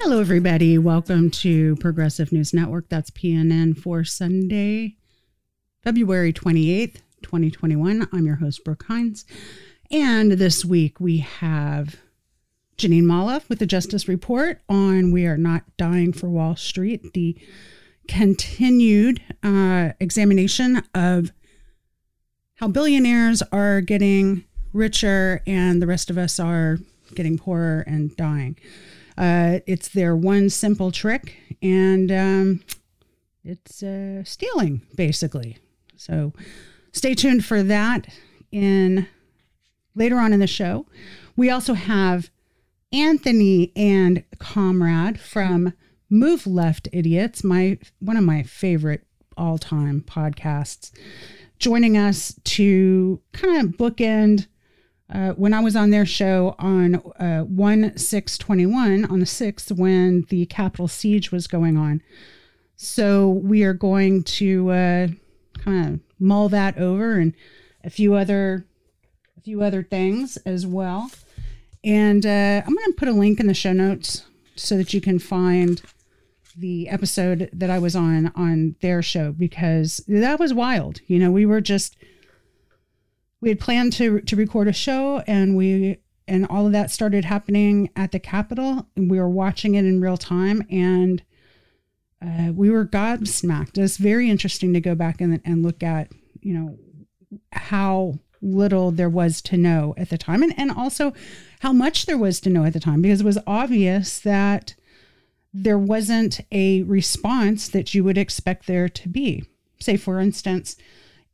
Hello, everybody. Welcome to Progressive News Network. That's PNN for Sunday, February 28th, 2021. I'm your host, Brook Hines. And this week we have Jeanine Molloff with the Justice Report on We Are Not Dying for Wall Street, the continued uh, examination of how billionaires are getting richer and the rest of us are getting poorer and dying. Uh, it's their one simple trick, and um, it's uh, stealing, basically. So stay tuned for that in later on in the show. We also have Anthony and Komrade from Move Left Idiots, my one of my favorite all-time podcasts, joining us to kind of bookend uh, when I was on their show on uh, 1 6 21 on the 6th when the Capitol siege was going on. So we are going to uh, kind of mull that over and a few other a few other things as well. And uh, I'm going to put a link in the show notes so that you can find the episode that I was on on their show because that was wild. You know, we were just we had planned to to record a show and we and all of that started happening at the Capitol and we were watching it in real time and uh, we were gobsmacked. It's very interesting to go back and, and look at, you know, how little there was to know at the time and, and also how much there was to know at the time because it was obvious that there wasn't a response that you would expect there to be. Say, for instance,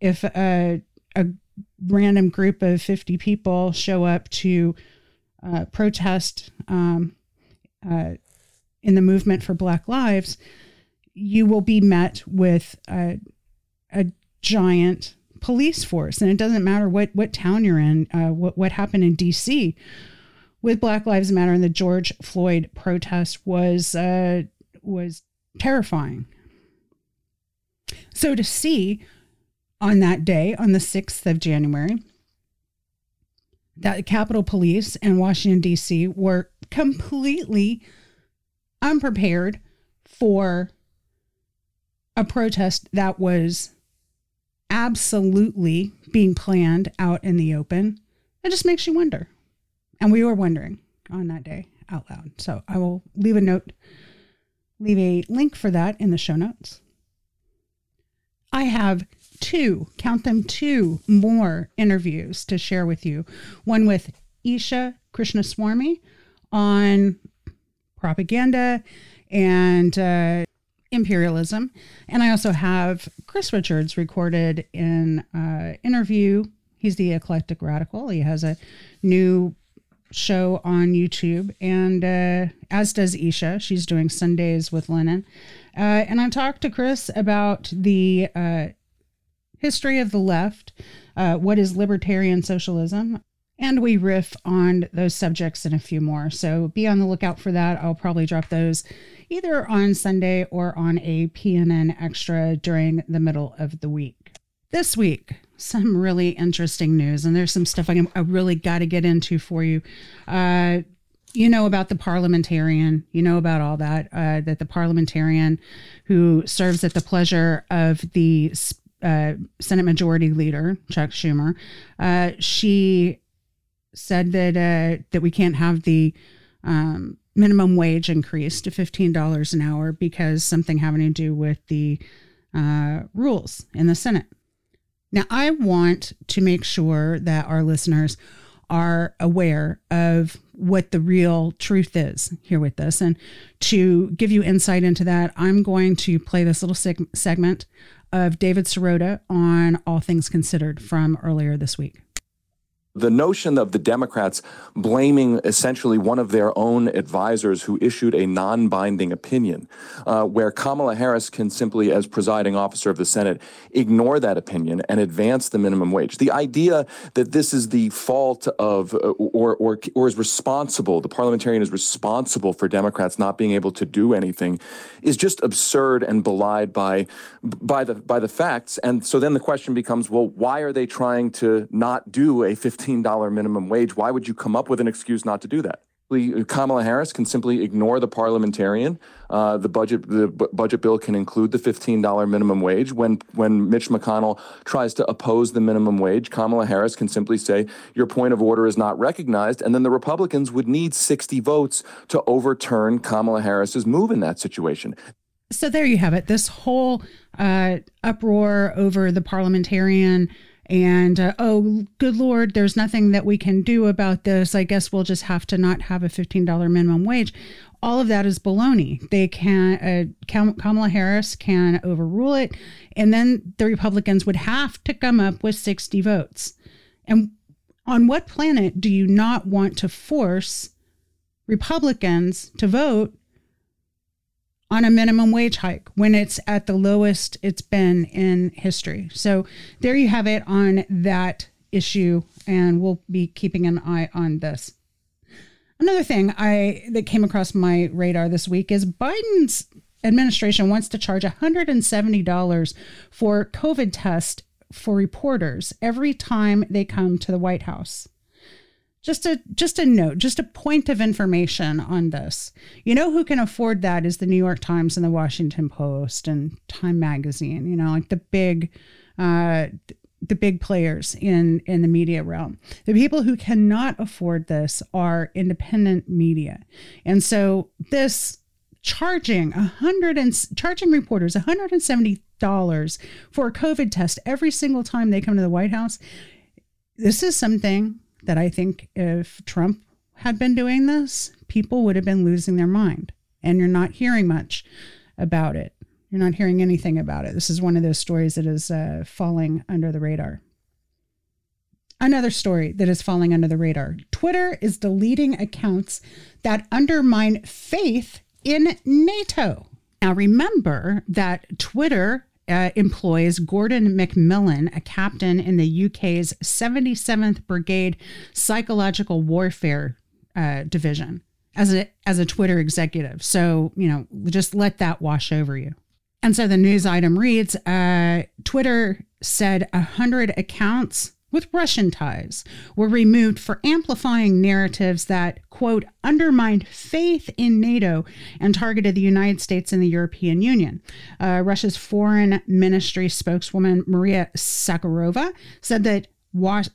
if a, a random group of 50 people show up to uh, protest um, uh, in the movement for Black Lives, you will be met with a, a, giant police force. And it doesn't matter what, what town you're in, uh, what, what happened in DC with Black Lives Matter and the George Floyd protest was, uh, was terrifying. So to see on that day, on the 6th of January, that the Capitol Police and Washington, D.C. were completely unprepared for a protest that was absolutely being planned out in the open. It just makes you wonder. And we were wondering on that day out loud. So I will leave a note, leave a link for that in the show notes. I have two, count them two more interviews to share with you. One with Esha Krishnaswamy on propaganda and uh, imperialism. And I also have Chris Richards recorded in uh, interview. He's the eclectic radical. He has a new show on YouTube, and uh, as does Isha. She's doing Sundays with Lenin. Uh, and I talked to Chris about the uh, history of the left, uh, what is libertarian socialism, and we riff on those subjects and a few more. So be on the lookout for that. I'll probably drop those either on Sunday or on a PNN extra during the middle of the week. This week, some really interesting news, and there's some stuff I, I really got to get into for you. Uh, you know about the parliamentarian, you know about all that, uh, that the parliamentarian who serves at the pleasure of the uh, Senate Majority Leader Chuck Schumer, uh, she said that uh, that we can't have the um, minimum wage increase to fifteen dollars an hour because something having to do with the uh, rules in the Senate. Now, I want to make sure that our listeners are aware of what the real truth is here with this. And to give you insight into that, I'm going to play this little seg- segment of David Sirota on All Things Considered from earlier this week the notion of the Democrats blaming essentially one of their own advisors who issued a non binding opinion, uh, where Kamala Harris can simply, as presiding officer of the Senate, ignore that opinion and advance the minimum wage. The idea that this is the fault of, uh, or, or, or is responsible, the parliamentarian is responsible for Democrats not being able to do anything, is just absurd and belied by, by, the, by the facts. And so then the question becomes well, why are they trying to not do a 15 $15 minimum wage. Why would you come up with an excuse not to do that? Kamala Harris can simply ignore the parliamentarian. Uh, the budget the b- budget bill can include the $15 minimum wage. When when Mitch McConnell tries to oppose the minimum wage, Kamala Harris can simply say your point of order is not recognized, and then the Republicans would need 60 votes to overturn Kamala Harris's move in that situation. So there you have it. This whole uh, uproar over the parliamentarian and uh, oh good lord there's nothing that we can do about this. I guess we'll just have to not have a $15 minimum wage. All of that is baloney. They can uh, kamala harris can overrule it and then the republicans would have to come up with 60 votes. And on what planet do you not want to force republicans to vote on a minimum wage hike when it's at the lowest it's been in history. So there you have it on that issue, and we'll be keeping an eye on this. Another thing I that came across my radar this week is Biden's administration wants to charge $170 for COVID test for reporters every time they come to the White House just a just a note just a point of information on this. You know who can afford that is the new york times and the washington post and time magazine you know like the big uh the big players in in the media realm. The people who cannot afford this are independent media. And so this charging a hundred and charging reporters $170 for a covid test every single time they come to the white house this is something that I think if Trump had been doing this, people would have been losing their mind. And you're not hearing much about it. You're not hearing anything about it. This is one of those stories that is uh, falling under the radar. Another story that is falling under the radar Twitter is deleting accounts that undermine faith in NATO. Now, remember that Twitter uh, employs Gordon MacMillan, a captain in the UK's 77th Brigade Psychological Warfare uh, Division, as a as a Twitter executive. So you know, just let that wash over you. And so the news item reads: uh, Twitter said a hundred accounts with Russian ties were removed for amplifying narratives that, quote, undermined faith in NATO and targeted the United States and the European Union. Uh, Russia's foreign ministry spokeswoman Maria Zakharova said that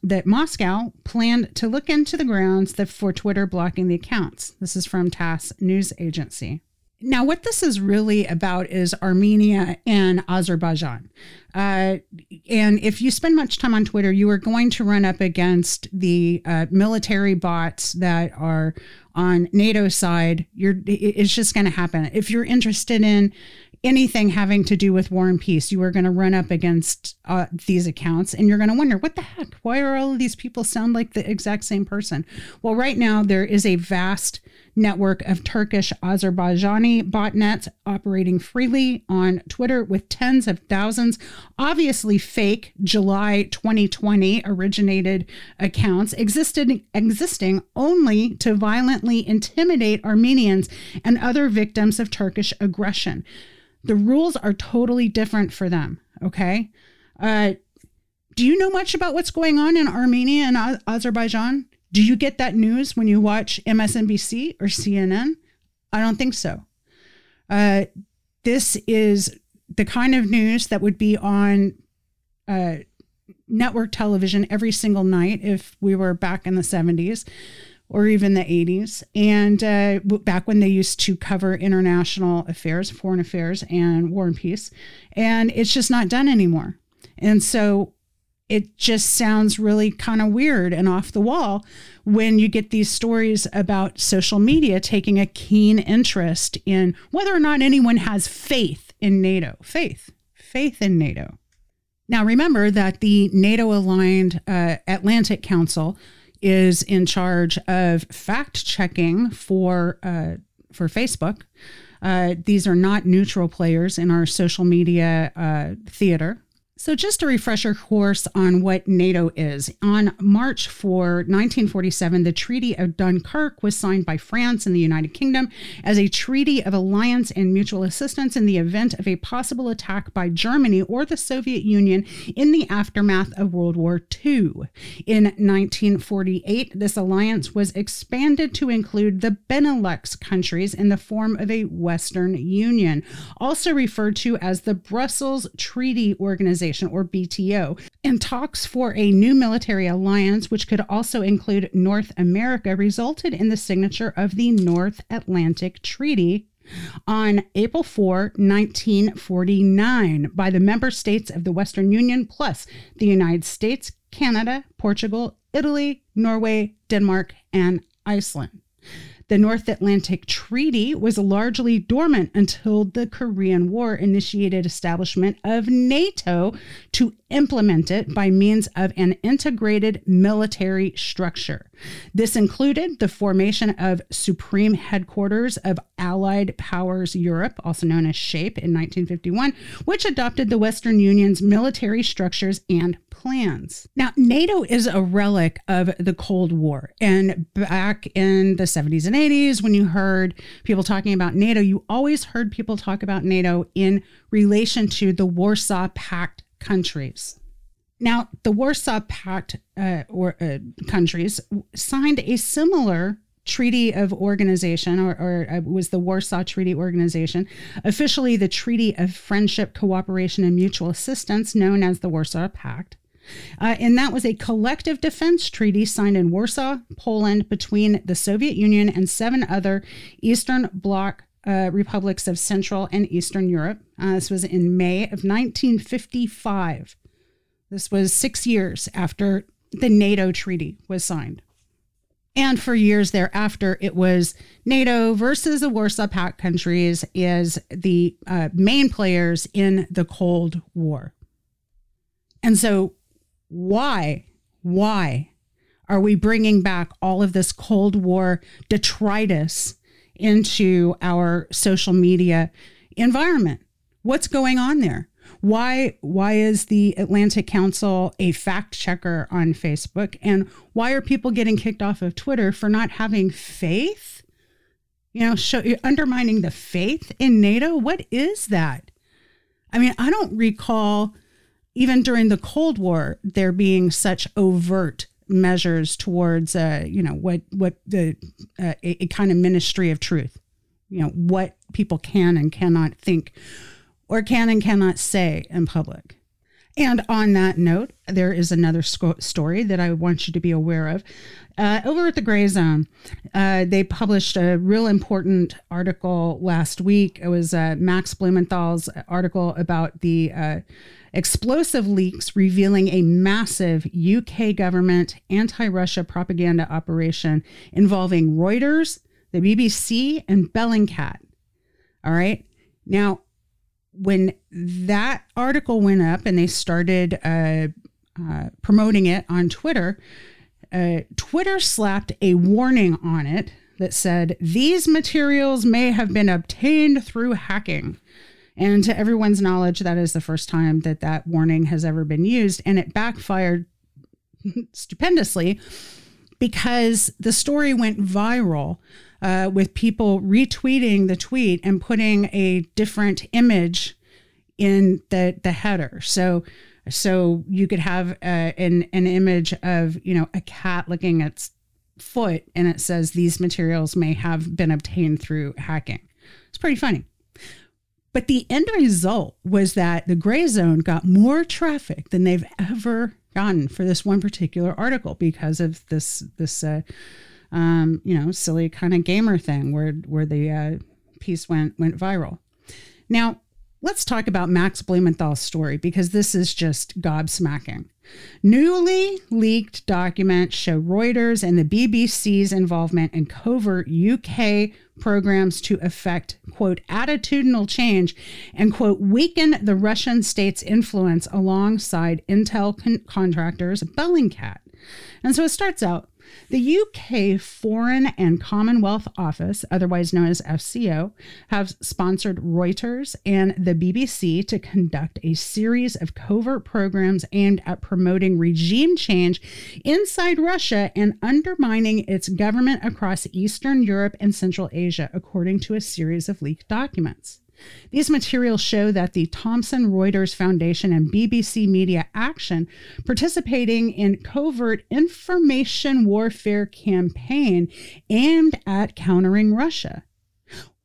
that Moscow planned to look into the grounds that for Twitter blocking the accounts. This is from TASS news agency. Now, what this is really about is Armenia and Azerbaijan. Uh, and if you spend much time on Twitter, you are going to run up against the uh, military bots that are on NATO side. You're, it's just going to happen. If you're interested in anything having to do with war and peace, you are going to run up against uh, these accounts and you're going to wonder, what the heck? Why are all of these people sound like the exact same person? Well, right now, there is a vast network of Turkish Azerbaijani botnets operating freely on Twitter with tens of thousands, obviously fake July 2020 originated accounts existed, existing only to violently intimidate Armenians and other victims of Turkish aggression. The rules are totally different for them, okay? Uh, do you know much about what's going on in Armenia and Azerbaijan? Do you get that news when you watch MSNBC or CNN? I don't think so. Uh, this is the kind of news that would be on uh, network television every single night if we were back in the 70s or even the 80s. And uh, back when they used to cover international affairs, foreign affairs, and war and peace. And it's just not done anymore. And so it just sounds really kind of weird and off the wall when you get these stories about social media taking a keen interest in whether or not anyone has faith in NATO. Faith, faith in NATO. Now, remember that the NATO aligned uh, Atlantic Council is in charge of fact checking for, uh, for Facebook. Uh, these are not neutral players in our social media uh, theater. So, just a refresher course on what NATO is. On March 4, 1947, the Treaty of Dunkirk was signed by France and the United Kingdom as a treaty of alliance and mutual assistance in the event of a possible attack by Germany or the Soviet Union in the aftermath of World War II. In 1948, this alliance was expanded to include the Benelux countries in the form of a Western Union, also referred to as the Brussels Treaty Organization Organization, or BTO, and talks for a new military alliance, which could also include North America, resulted in the signature of the North Atlantic Treaty on April 4, 1949, by the member states of the Western Union, plus the United States, Canada, Portugal, Italy, Norway, Denmark, and Iceland. The North Atlantic Treaty was largely dormant until the Korean War initiated establishment of NATO to implement it by means of an integrated military structure. This included the formation of Supreme Headquarters of Allied Powers Europe, also known as SHAPE, in 1951, which adopted the Western Union's military structures and plans. Now, NATO is a relic of the Cold War. And back in the 70s and 80s, when you heard people talking about NATO, you always heard people talk about NATO in relation to the Warsaw Pact countries. Now, the Warsaw Pact uh, or uh, countries signed a similar Treaty of Organization, or, or uh, was the Warsaw Treaty Organization, officially the Treaty of Friendship, Cooperation, and Mutual Assistance, known as the Warsaw Pact. Uh, and that was a collective defense treaty signed in Warsaw, Poland, between the Soviet Union and seven other Eastern Bloc uh, republics of Central and Eastern Europe. Uh, this was in May of 1955. This was six years after the NATO treaty was signed. And for years thereafter, it was NATO versus the Warsaw Pact countries as the uh, main players in the Cold War. And so, why, why are we bringing back all of this Cold War detritus into our social media environment. What's going on there? Why why is the Atlantic Council a fact checker on Facebook and why are people getting kicked off of Twitter for not having faith? You know, show, undermining the faith in NATO. What is that? I mean, I don't recall even during the Cold War there being such overt measures towards uh, you know what what the uh, a, a, kind of ministry of truth you know what people can and cannot think or can and cannot say in public and on that note there is another story that i want you to be aware of uh, over at the Grayzone uh, they published a real important article last week it was uh, max blumenthal's article about the uh, explosive leaks revealing a massive UK government anti Russia propaganda operation involving Reuters, the BBC, and Bellingcat. All right. Now, when that article went up and they started uh, uh, promoting it on Twitter, uh, Twitter slapped a warning on it that said these materials may have been obtained through hacking. And to everyone's knowledge, that is the first time that that warning has ever been used. And it backfired stupendously because the story went viral uh, with people retweeting the tweet and putting a different image in the, the header. So, so you could have uh, an, an image of, you know, a cat licking its foot and it says these materials may have been obtained through hacking. It's pretty funny. But the end result was that the Grayzone got more traffic than they've ever gotten for this one particular article because of this this uh, um, you know silly kind of gamer thing where where the uh, piece went went viral. Now let's talk about Max Blumenthal's story because this is just gobsmacking. Newly leaked documents show Reuters and the BBC's involvement in covert UK programs to effect, quote, attitudinal change and, quote, weaken the Russian state's influence alongside intel con- contractors Bellingcat. And so it starts out The UK Foreign and Commonwealth Office, otherwise known as FCO, have sponsored Reuters and the BBC to conduct a series of covert programs aimed at promoting regime change inside Russia and undermining its government across Eastern Europe and Central Asia, according to a series of leaked documents. These materials show that the Thomson Reuters Foundation and BBC Media Action participating in covert information warfare campaign aimed at countering Russia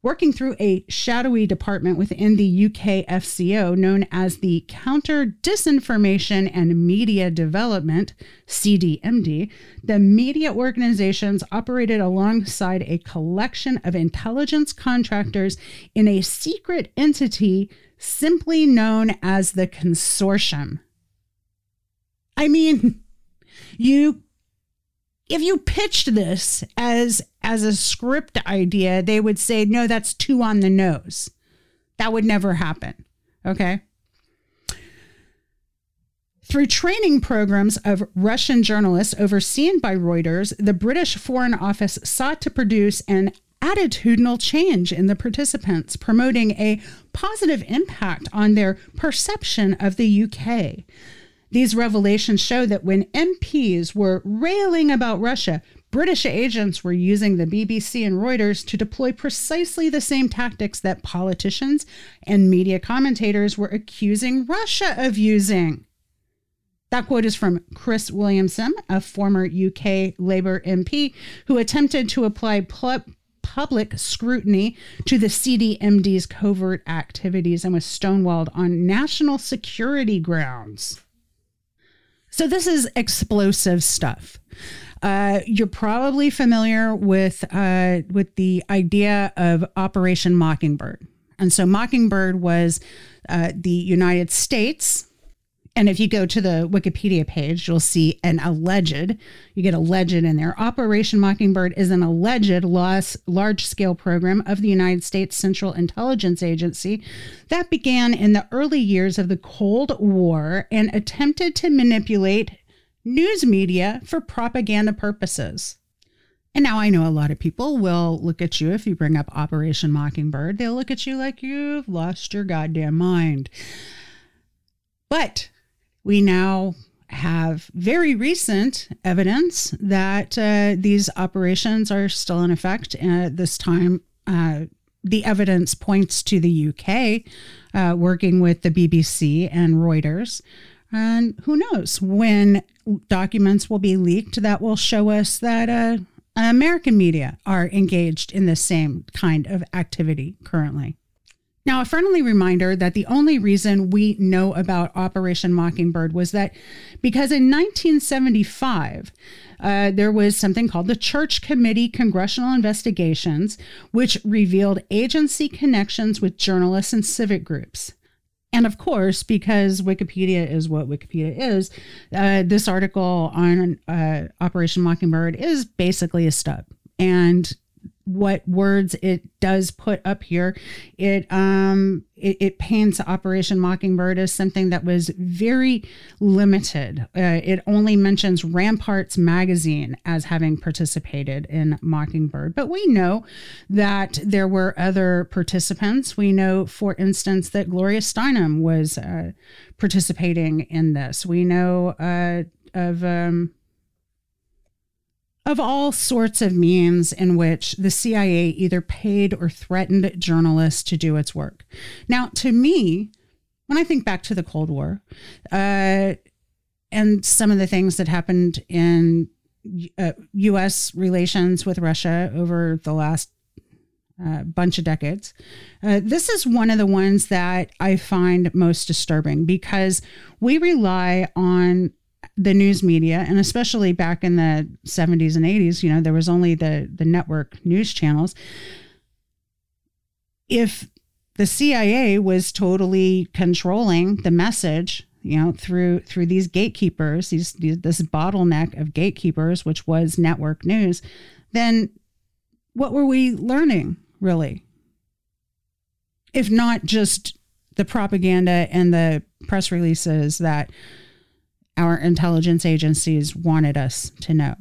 working through a shadowy department within the UK FCO known as the Counter Disinformation and Media Development, CDMD, the media organizations operated alongside a collection of intelligence contractors in a secret entity simply known as the Consortium. I mean, you if you pitched this as as a script idea, they would say, no, that's too on the nose. That would never happen. Okay. Through training programs of Russian journalists overseen by Reuters, the British Foreign Office sought to produce an attitudinal change in the participants, promoting a positive impact on their perception of the UK. These revelations show that when MPs were railing about Russia, British agents were using the BBC and Reuters to deploy precisely the same tactics that politicians and media commentators were accusing Russia of using. That quote is from Chris Williamson, a former UK Labour MP who attempted to apply pl- public scrutiny to the CDMD's covert activities and was stonewalled on national security grounds. So this is explosive stuff. Uh, you're probably familiar with uh, with the idea of Operation Mockingbird, and so Mockingbird was uh, the United States and if you go to the Wikipedia page, you'll see an alleged, you get a legend in there. Operation Mockingbird is an alleged large scale program of the United States Central Intelligence Agency that began in the early years of the Cold War and attempted to manipulate news media for propaganda purposes. And now I know a lot of people will look at you if you bring up Operation Mockingbird. They'll look at you like you've lost your goddamn mind. But we now have very recent evidence that uh, these operations are still in effect. And at this time, uh, the evidence points to the UK uh, working with the BBC and Reuters. And who knows when documents will be leaked that will show us that uh, American media are engaged in the same kind of activity currently. Now, a friendly reminder that the only reason we know about Operation Mockingbird was that because in 1975, uh, there was something called the Church Committee Congressional Investigations, which revealed agency connections with journalists and civic groups. And of course, because Wikipedia is what Wikipedia is, uh, this article on uh, Operation Mockingbird is basically a stub. And what words it does put up here. It um it, it paints Operation Mockingbird as something that was very limited. Uh, it only mentions Ramparts magazine as having participated in Mockingbird, but we know that there were other participants. We know, for instance, that Gloria Steinem was uh, participating in this. We know uh, of um, of all sorts of means in which the CIA either paid or threatened journalists to do its work. Now, to me, when I think back to the Cold War uh, and some of the things that happened in uh, U.S. relations with Russia over the last uh, bunch of decades. Uh, this is one of the ones that I find most disturbing because we rely on the news media and especially back in the 70s and 80s you know there was only the the network news channels. If the CIA was totally controlling the message you know through through these gatekeepers these, these this bottleneck of gatekeepers which was network news then what were we learning really? If not just the propaganda and the press releases that our intelligence agencies wanted us to know.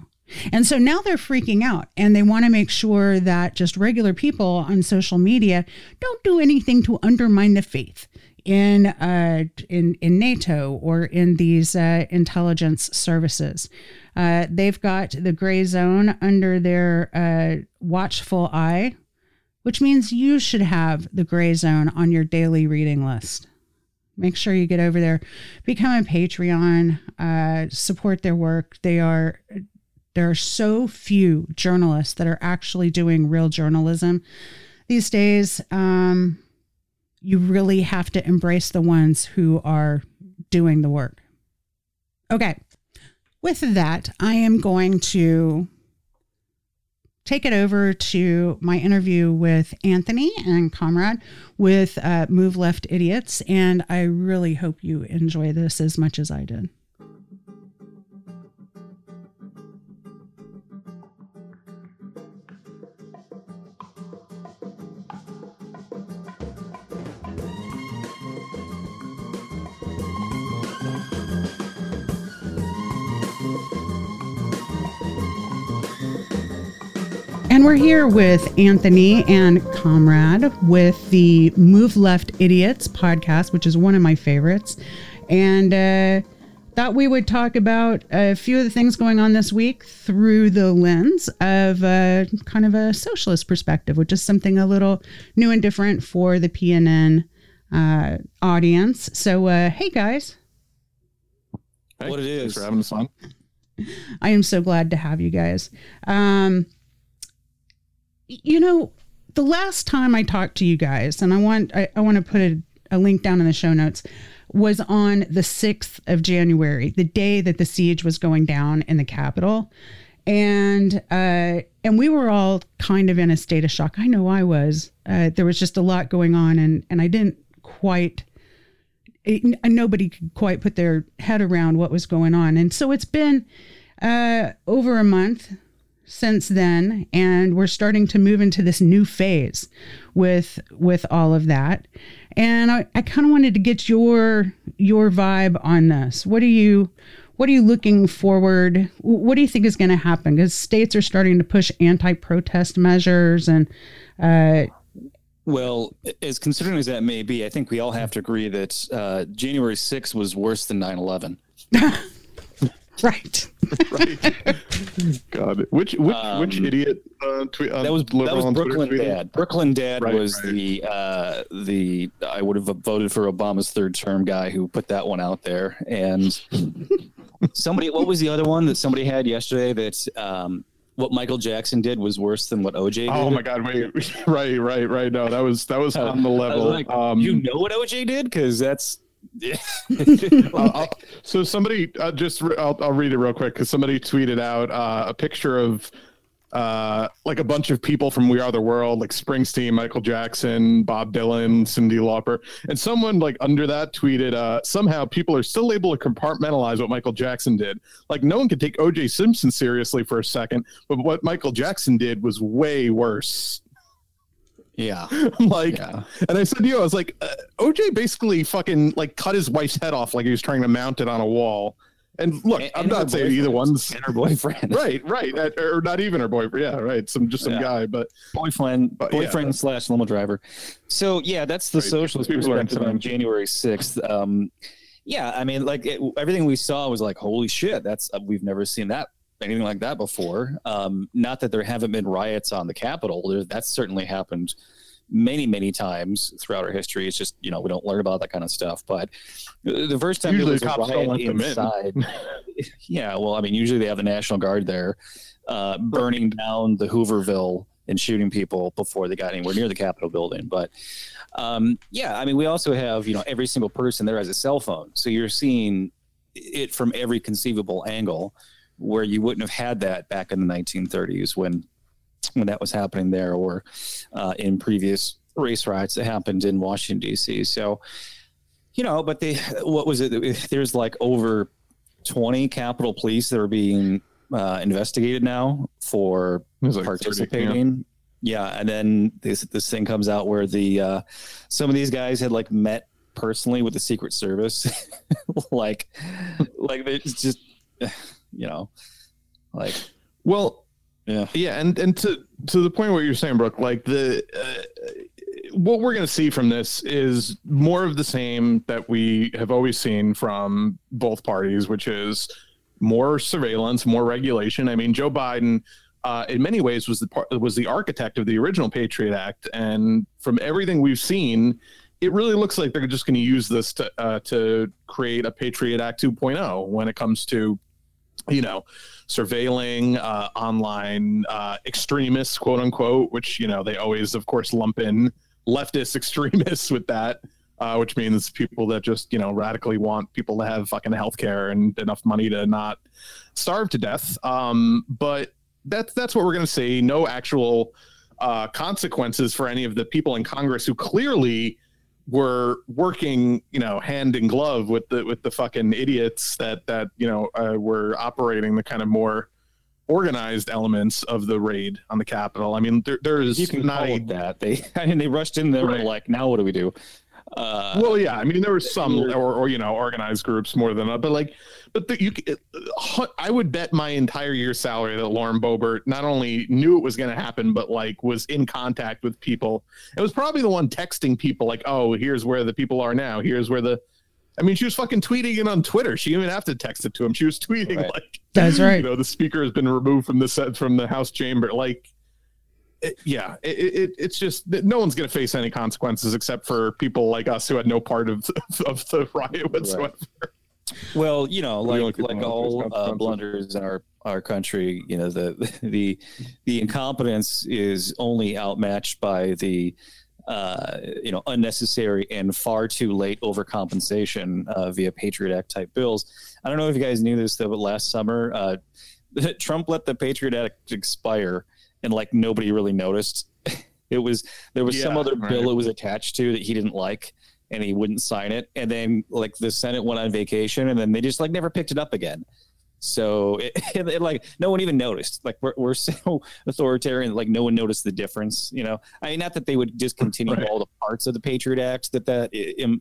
And so now they're freaking out and they want to make sure that just regular people on social media don't do anything to undermine the faith in uh, in in NATO or in these uh, intelligence services. Uh, they've got the Grayzone under their uh, watchful eye, which means you should have the Grayzone on your daily reading list. Make sure you get over there, become a Patreon, uh, support their work. They are there are so few journalists that are actually doing real journalism these days. Um, you really have to embrace the ones who are doing the work. Okay. With that, I am going to take it over to my interview with Anthony and Komrade with uh, Move Left Idiots. And I really hope you enjoy this as much as I did. And we're here with Anthony and Komrade with the Move Left Idiots podcast, which is one of my favorites. And uh, thought we would talk about a few of the things going on this week through the lens of uh, kind of a socialist perspective, which is something a little new and different for the PNN uh, audience. So, uh, hey guys. Hey, what it is. Thanks for having us on. I am so glad to have you guys. Um, you know, the last time I talked to you guys, and I want I, I want to put a, a link down in the show notes, was on the 6th of January, the day that the siege was going down in the Capitol. And uh, and we were all kind of in a state of shock. I know I was. Uh, there was just a lot going on, and and I didn't quite. It, nobody could quite put their head around what was going on, and so it's been uh, over a month since then and we're starting to move into this new phase with with all of that. And i, I kind of wanted to get your your vibe on this. What are you what are you looking forward what do you think is going to happen? Because states are starting to push anti-protest measures and uh, well, as considering as that may be, I think we all have to agree that uh, January 6th was worse than 9 11. Right. right. God, which which um, which idiot uh, tweet? Uh, that was that was Brooklyn Dad. Brooklyn Dad right, was right. the uh, the I would have voted for Obama's third term guy who put that one out there. And somebody, what was the other one that somebody had yesterday? That um, what Michael Jackson did was worse than what OJ did. Oh my God! Wait, right, right, right. No, that was that was on the level. Like, um, you know what OJ did because that's yeah. so somebody uh, just I'll, I'll read it real quick because somebody tweeted out uh, a picture of uh, like a bunch of people from We Are the World, like Springsteen, Michael Jackson, Bob Dylan, Cyndi Lauper, and someone like under that tweeted uh, somehow people are still able to compartmentalize what Michael Jackson did. Like no one could take O.J. Simpson seriously for a second, but what Michael Jackson did was way worse. Yeah. like, yeah. and I said to you, I was like, uh, OJ basically fucking like cut his wife's head off like he was trying to mount it on a wall. And look, and, I'm and not saying either one's and her boyfriend, right? Right, or not even her boyfriend. Yeah, right. Some just some yeah. guy, but boyfriend, but, boyfriend yeah. slash limo driver. So yeah, that's the right. socialist People perspective on January sixth. Um, yeah, I mean, like it, everything we saw was like, holy shit, that's uh, we've never seen that anything like that before. Um, not that there haven't been riots on the Capitol. That's certainly happened many, many times throughout our history. It's just you know we don't learn about that kind of stuff. But the first time usually there was a riot inside, in. yeah. Well, I mean, usually they have the National Guard there, uh, burning down the Hooverville and shooting people before they got anywhere near the Capitol building. But um, yeah, I mean, we also have you know every single person there has a cell phone, so you're seeing it from every conceivable angle where you wouldn't have had that back in the 1930s when when that was happening there or uh, in previous race riots that happened in Washington D.C. So, you know, but they what was it? There's like over 20 Capitol Police that are being uh, investigated now for like participating. 30, yeah. yeah. and then this this thing comes out where the uh, some of these guys had like met personally with the Secret Service, like like they just you know, like Well, Yeah. Yeah, and and to to the point where you're saying, Brook, like the uh, what we're going to see from this is more of the same that we have always seen from both parties, which is more surveillance, more regulation. I mean, Joe Biden, uh, in many ways, was the part, was the architect of the original Patriot Act, and from everything we've seen, it really looks like they're just going to use this to uh, to create a Patriot Act 2.0 when it comes to you know, surveilling uh, online uh, extremists, quote unquote, which, you know, they always, of course, lump in leftist extremists with that, uh, which means people that just, you know, radically want people to have fucking health care and enough money to not starve to death. Um, but that's, that's what we're going to see. No actual uh, consequences for any of the people in Congress who clearly were working, you know, hand in glove with the with the fucking idiots that that you know uh, were operating the kind of more organized elements of the raid on the Capitol. I mean, there, there's You can not call a that. They, I mean, they rushed in there and were like, now what do we do? Uh, well, yeah. I mean, there were some, or, or you know, organized groups more than, that. but like, but the, you, uh, I would bet my entire year's salary that Lauren Boebert not only knew it was going to happen, but like was in contact with people. It was probably the one texting people like, "Oh, here's where the people are now. Here's where the." I mean, she was fucking tweeting it on Twitter. She didn't even have to text it to him. She was tweeting Right. like, That's right. You know, the speaker has been removed from the set from the House chamber. Like, it, yeah, it, it, it's just that no one's going to face any consequences except for people like us who had no part of of the riot whatsoever. Well, you know, We're the only like like all uh, blunders in our our country, you know, the the the incompetence is only outmatched by the uh, you know unnecessary and far too late overcompensation uh, via Patriot Act type bills. I don't know if you guys knew this though, but last summer, uh, Trump let the Patriot Act expire, and like nobody really noticed. It was there was some other right. bill it was attached to that he didn't like, and he wouldn't sign it. And then like the Senate went on vacation, and then they just like never picked it up again. So it, it, it, like no one even noticed. Like we're we're so authoritarian, like no one noticed the difference. You know, I mean, not that they would discontinue Right. all the parts of the Patriot Act that that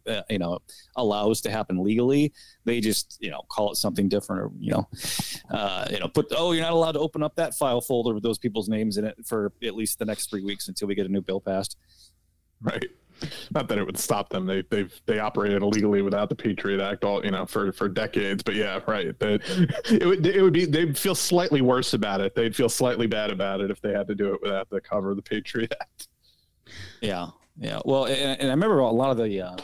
uh, you know allows to happen legally. They just you know call it something different, or you know, uh, you know, put oh you're not allowed to open up that file folder with those people's names in it for at least the next three weeks until we get a new bill passed. Right. Not that it would stop them. They they've they operated illegally without the Patriot Act all you know for for decades. But yeah, right. That it would it would be they'd feel slightly worse about it. They'd feel slightly bad about it if they had to do it without the cover of the Patriot Act. Yeah, yeah. Well, and, and I remember a lot of the uh,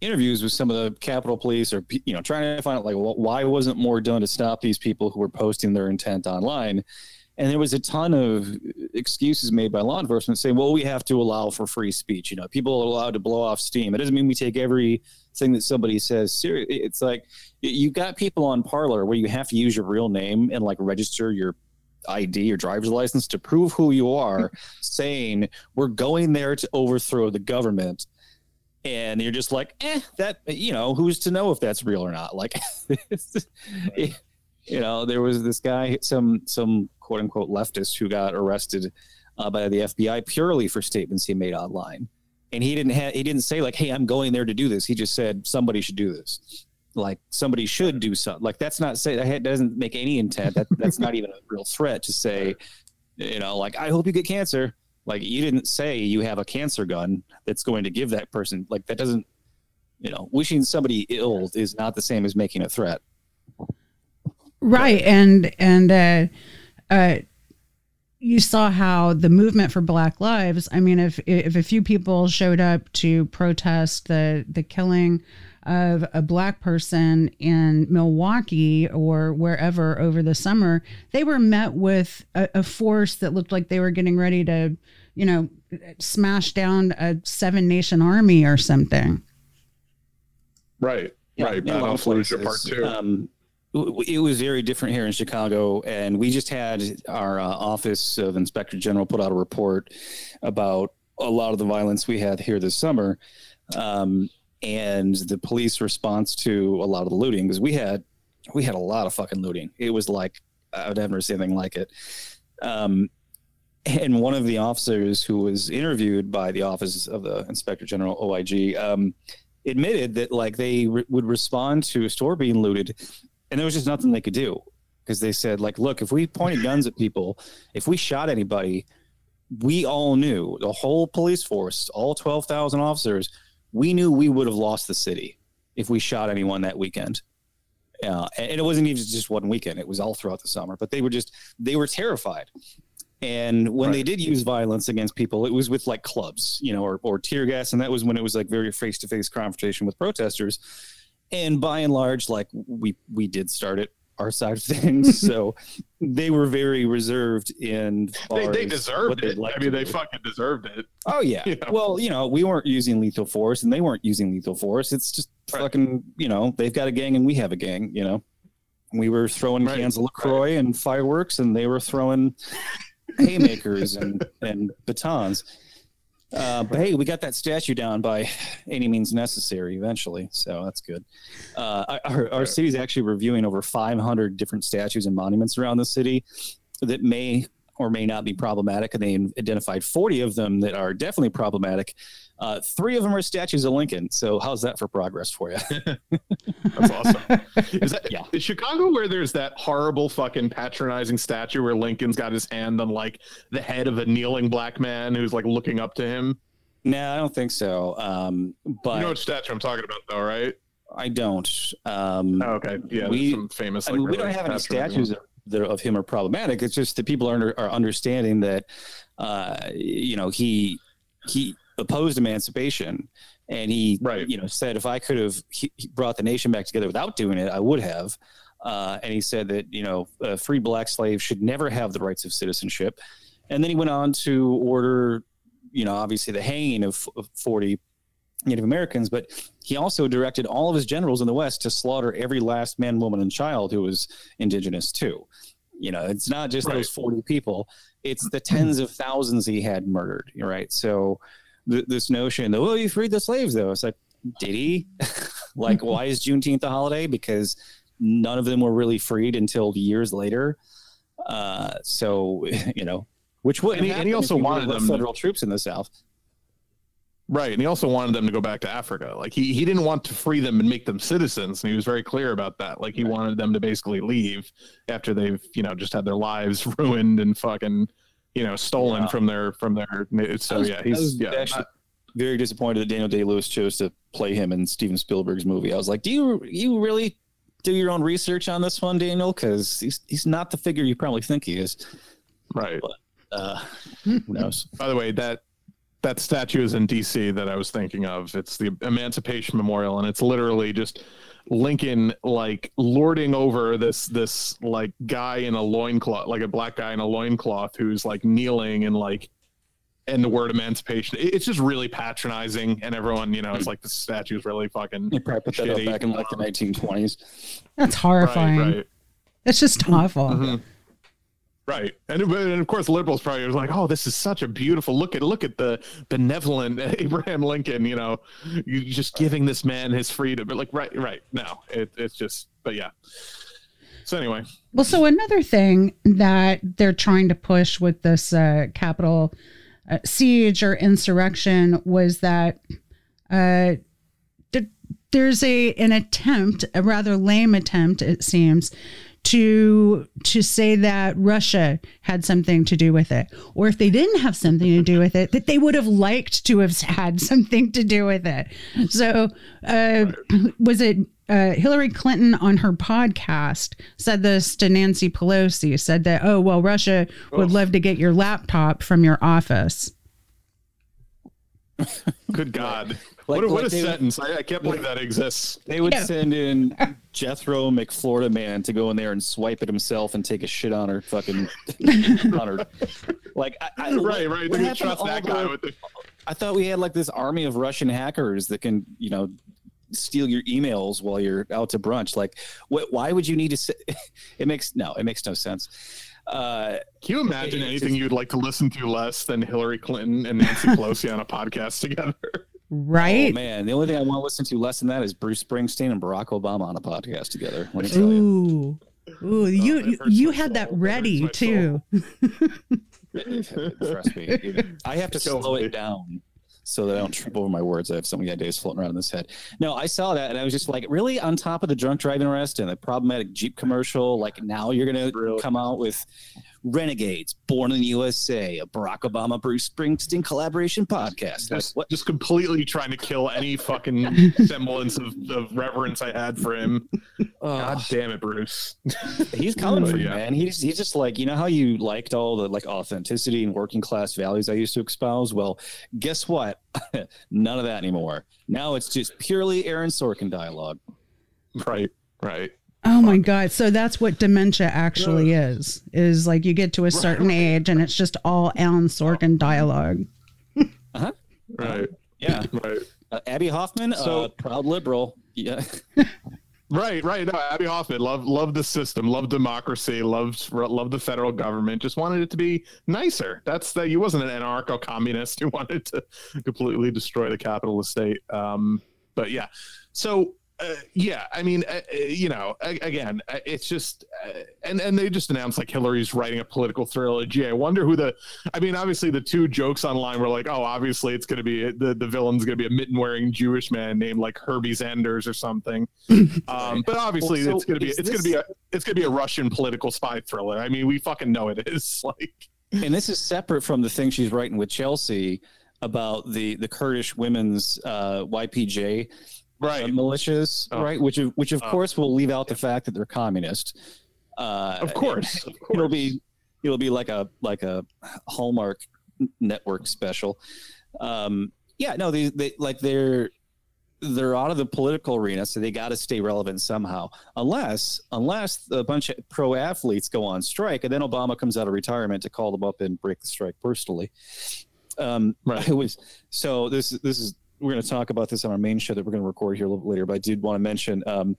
interviews with some of the Capitol Police, or you know, trying to find out like well, why wasn't more done to stop these people who were posting their intent online. And there was a ton of excuses made by law enforcement saying, "Well, we have to allow for free speech. You know, people are allowed to blow off steam. It doesn't mean we take everything that somebody says serious. It's like y- you got people on Parler where you have to use your real name and like register your ID, your driver's license to prove who you are, saying we're going there to overthrow the government. And you're just like, eh, that, you know, who's to know if that's real or not? Like, you know, there was this guy, some, some quote unquote leftist who got arrested uh, by the FBI purely for statements he made online. And he didn't have, he didn't say like, Hey, I'm going there to do this. He just said somebody should do this. Like somebody should do something. Like that's not say that doesn't make any intent. That that's not even a real threat to say, you know, like I hope you get cancer. Like you didn't say you have a cancer gun that's going to give that person. Like that doesn't, you know, wishing somebody ill is not the same as making a threat. Right. And and uh uh you saw how the movement for black lives, I mean if if a few people showed up to protest the the killing of a black person in Milwaukee or wherever over the summer, they were met with a, a force that looked like they were getting ready to, you know, smash down a seven nation army or something. Right. right. in a lot Battle of Fallujah Part. Two. Um, w- it was very different here in Chicago, and we just had our uh, office of Inspector General put out a report about a lot of the violence we had here this summer, um, and the police response to a lot of the looting because we had we had a lot of fucking looting. It was like I've never seen anything like it. Um, and one of the officers who was interviewed by the office of the inspector general oig um, admitted that like they re- would respond to a store being looted and there was just nothing they could do because they said like, look, if we pointed guns at people, if we shot anybody, we all knew the whole police force, all twelve thousand officers, we knew we would have lost the city if we shot anyone that weekend. Uh, and it wasn't even just one weekend; it was all throughout the summer. But they were just they were terrified. And when right. they did use violence against people, it was with like clubs, you know, or, or tear gas, and that was when it was like very face to face confrontation with protesters. And by and large, like we we did start it our side of things. so they were very reserved in. They, they deserved it. I mean, they do. fucking deserved it. Oh yeah. You know? Well, you know, we weren't using lethal force, and they weren't using lethal force. It's just right. fucking. You know, they've got a gang, and we have a gang. You know, we were throwing right. cans of Lacroix right. and fireworks, and they were throwing haymakers and and batons. Uh, but hey, we got that statue down by any means necessary eventually, so that's good. Uh, our, our city is actually reviewing over 500 different statues and monuments around the city that may or may not be problematic, and they identified 40 of them that are definitely problematic. Uh, three of them are statues of Lincoln. So how's that for progress for you? That's awesome. Is that yeah. Is Chicago where there's that horrible fucking patronizing statue where Lincoln's got his hand on like the head of a kneeling black man who's like looking up to him? No, I don't think so. Um, but you know what statue I'm talking about, though, right? I don't. Um, oh, okay, yeah, we some famous. Like, I mean, we don't have any statues of, that of him are problematic. It's just that people are, are understanding that, uh, you know, he he opposed emancipation. And he right. you know said if i could have brought the nation back together without doing it i would have. Uh, and he said that you know uh, free black slaves should never have the rights of citizenship. And then he went on to order you know obviously the hanging of, of 40 native americans but he also directed all of his generals in the west to slaughter every last man woman and child who was indigenous too you know it's not just right. those 40 people it's the tens of thousands he had murdered right? So th- this notion that well, you freed the slaves though. It's like, did he? like, why is Juneteenth a holiday? Because none of them were really freed until years later. Uh, so you know, which would and, and he, also wanted them federal troops in the South. Right, and he also wanted them to go back to Africa. Like he he didn't want to free them and make them citizens, and he was very clear about that. Like he right. wanted them to basically leave after they've you know just had their lives ruined and fucking you know stolen yeah. from their from their. So was, yeah, he's yeah. Not, very disappointed that Daniel Day Lewis chose to play him in Steven Spielberg's movie. I was like, do you you really do your own research on this one, Daniel? Because he's he's not the figure you probably think he is. Right. But, uh, who knows? By the way, that that statue is in DC that I was thinking of. It's the Emancipation Memorial, and it's literally just Lincoln like lording over this this like guy in a loincloth, like a black guy in a loincloth who's like kneeling and like and the word emancipation. It's just really patronizing, and everyone, you know, it's like the statue is really fucking. You probably put that up back in like the 1920s. That's horrifying. Right, right. It's just awful. Mm-hmm. Right, and and of course, liberals probably was like, "Oh, this is such a beautiful look at look at the benevolent Abraham Lincoln." You know, you just giving this man his freedom. But like, right, right. No, it, it's just, but yeah. So anyway, well, so another thing that they're trying to push with this uh, Capitol uh, siege or insurrection was that uh, there's a an attempt, a rather lame attempt, it seems, to to say that Russia had something to do with it, or if they didn't have something to do with it, that they would have liked to have had something to do with it. So, uh, was it uh, Hillary Clinton on her podcast said this to Nancy Pelosi? Said that, oh well, Russia would love to get your laptop from your office. Good God. Like, what, what a sentence. Would, I, I, can't believe that exists. They would yeah. send in Jethro McFlorida man to go in there and swipe it himself and take a shit on her fucking on her. Like, I, I, right, right. What, what trust that guy the, with the... I thought we had like this army of Russian hackers that can, you know, steal your emails while you're out to brunch. Like, what, why would you need to? Say, it makes no, it makes no sense. Uh, Can you imagine anything just, you'd like to listen to less than Hillary Clinton and Nancy Pelosi on a podcast together? Right. Oh, man, the only thing I want to listen to less than that is Bruce Springsteen and Barack Obama on a podcast together. Let me tell Ooh. you. Ooh, oh, you you had that ready too. Trust me, I have to slow it down so that I don't trip over my words. I have so many ideas floating around in this head. No, I saw that and I was just like, really on top of the drunk driving arrest and the problematic Jeep commercial. Like now you're gonna really? come out with Renegades, Born in the USA, a Barack Obama Bruce Springsteen collaboration podcast. Just, what? just completely trying to kill any fucking semblance of, of, reverence I had for him. God damn it, Bruce. he's coming for you, yeah. man. He's he's just like you know how you liked all the like authenticity and working class values I used to espouse. Well, guess what? None of that anymore. Now it's just purely Aaron Sorkin dialogue. Right. Right. Oh my god! So that's what dementia actually is. Is like you get to a certain age and it's just all Alan Sorkin dialogue. uh huh. Right. Yeah. Right. Uh, Abbie Hoffman, so uh, proud liberal. Yeah. right. Right. No, Abbie Hoffman, love love the system, love democracy, loves love the federal government. Just wanted it to be nicer. That's that. You wasn't an anarcho communist who wanted to completely destroy the capital estate. Um, but yeah. So uh, yeah, I mean, uh, uh you know, again, uh, it's just, uh, and and they just announced like Hillary's writing a political trilogy. I wonder who the, I mean, obviously the two jokes online were like, oh, obviously it's going to be the the villain's going to be a mitten wearing Jewish man named like Herbie Sanders or something. Um, but obviously well, so it's going to be it's this... going to be a it's going to be a Russian political spy thriller. I mean, we fucking know it is like. And this is separate from the thing she's writing with Chelsea about the the Kurdish women's uh, YPJ right uh, militias, oh. right? Which of which of oh. course will leave out the fact that they're communist. Uh, of course, of course, it'll be it'll be like a like a Hallmark network special. Um, yeah, no, they, they like they're they're out of the political arena, so they got to stay relevant somehow. Unless unless a bunch of pro athletes go on strike, and then Obama comes out of retirement to call them up and break the strike personally. Um, right. It was so. This this is we're going to talk about this on our main show that we're going to record here a little bit later. But I did want to mention um,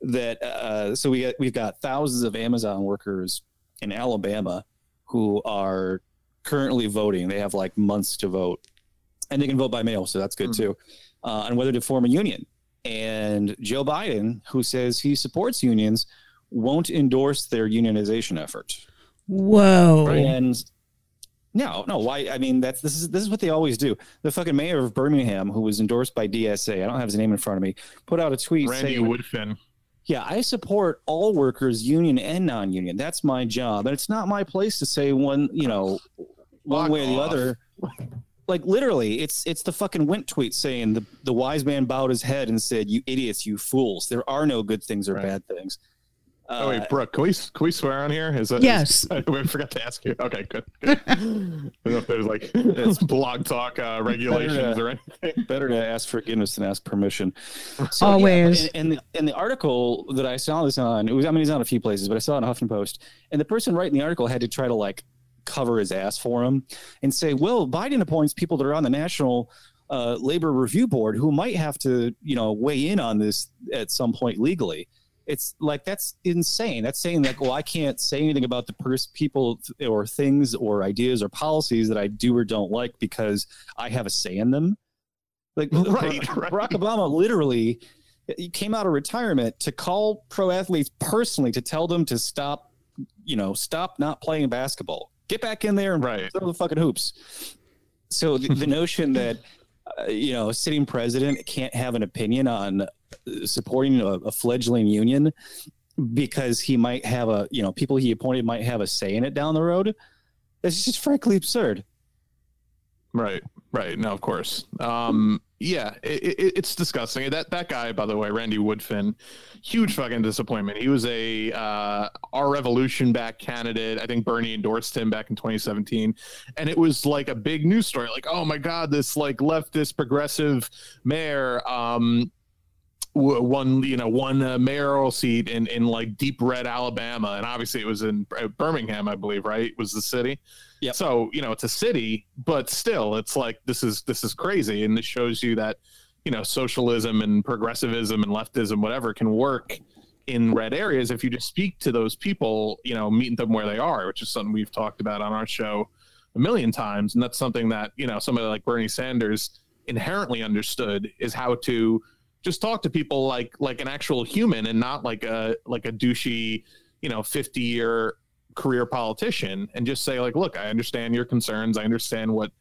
that uh, so we we've got thousands of Amazon workers in Alabama who are currently voting. They have like months to vote, and they can vote by mail, so that's good mm-hmm. too. Uh, on whether to form a union. And Joe Biden, who says he supports unions, won't endorse their unionization effort. Whoa! And no, no. Why? I mean, that's this is this is what they always do. The fucking mayor of Birmingham, who was endorsed by DSA, I don't have his name in front of me, put out a tweet Randy saying, Woodfin. Yeah, I support all workers, union and non-union. That's my job, and it's not my place to say one, you know, one way or the other. Like literally, it's it's the fucking Wint tweet saying the the wise man bowed his head and said, "You idiots, you fools! There are no good things or right. bad things." Oh wait, uh, Brook, can we can we swear on here? Is that yes? Is, we forgot to ask you. Okay, good. good. I don't know if there's like it's blog talk uh, regulations better to, or anything. Better to ask forgiveness than ask permission. So, Always. Yeah, and, the in the article that I saw this on, it was I mean, it's on a few places, but I saw it in Huffington Post, and the person writing the article had to try to like cover his ass for him and say, "Well, Biden appoints people that are on the national." Uh, labor review board who might have to you know weigh in on this at some point legally it's like that's insane. That's saying like, well, I can't say anything about the pers- people or things or ideas or policies that I do or don't like because I have a say in them. Like right, Barack, right. Barack Obama literally came out of retirement to call pro athletes personally to tell them to stop, you know, stop not playing basketball, get back in there and right. throw the fucking hoops. So the, the notion that uh, you know a sitting president can't have an opinion on supporting a, a fledgling union because he might have a you know people he appointed might have a say in it down the road it's just frankly absurd. Right right. No of course. Um yeah it, it, it's disgusting. That that guy by the way randy woodfin huge fucking disappointment. He was a uh our revolution back candidate. I think bernie endorsed him back in 2017 and it was like a big news story. Like oh my god this like leftist progressive mayor um one you know one uh, mayoral seat in in like deep red Alabama, and obviously it was in uh, Birmingham, I believe, right? Was the city? Yeah. So you know it's a city, but still, it's like this is this is crazy, and this shows you that you know socialism and progressivism and leftism, whatever, can work in red areas if you just speak to those people, you know, meet them where they are, which is something we've talked about on our show a million times, and that's something that you know somebody like Bernie Sanders inherently understood is how to just talk to people like like an actual human and not like a like a douchey you know 50 year career politician and just say like look i understand your concerns. I understand what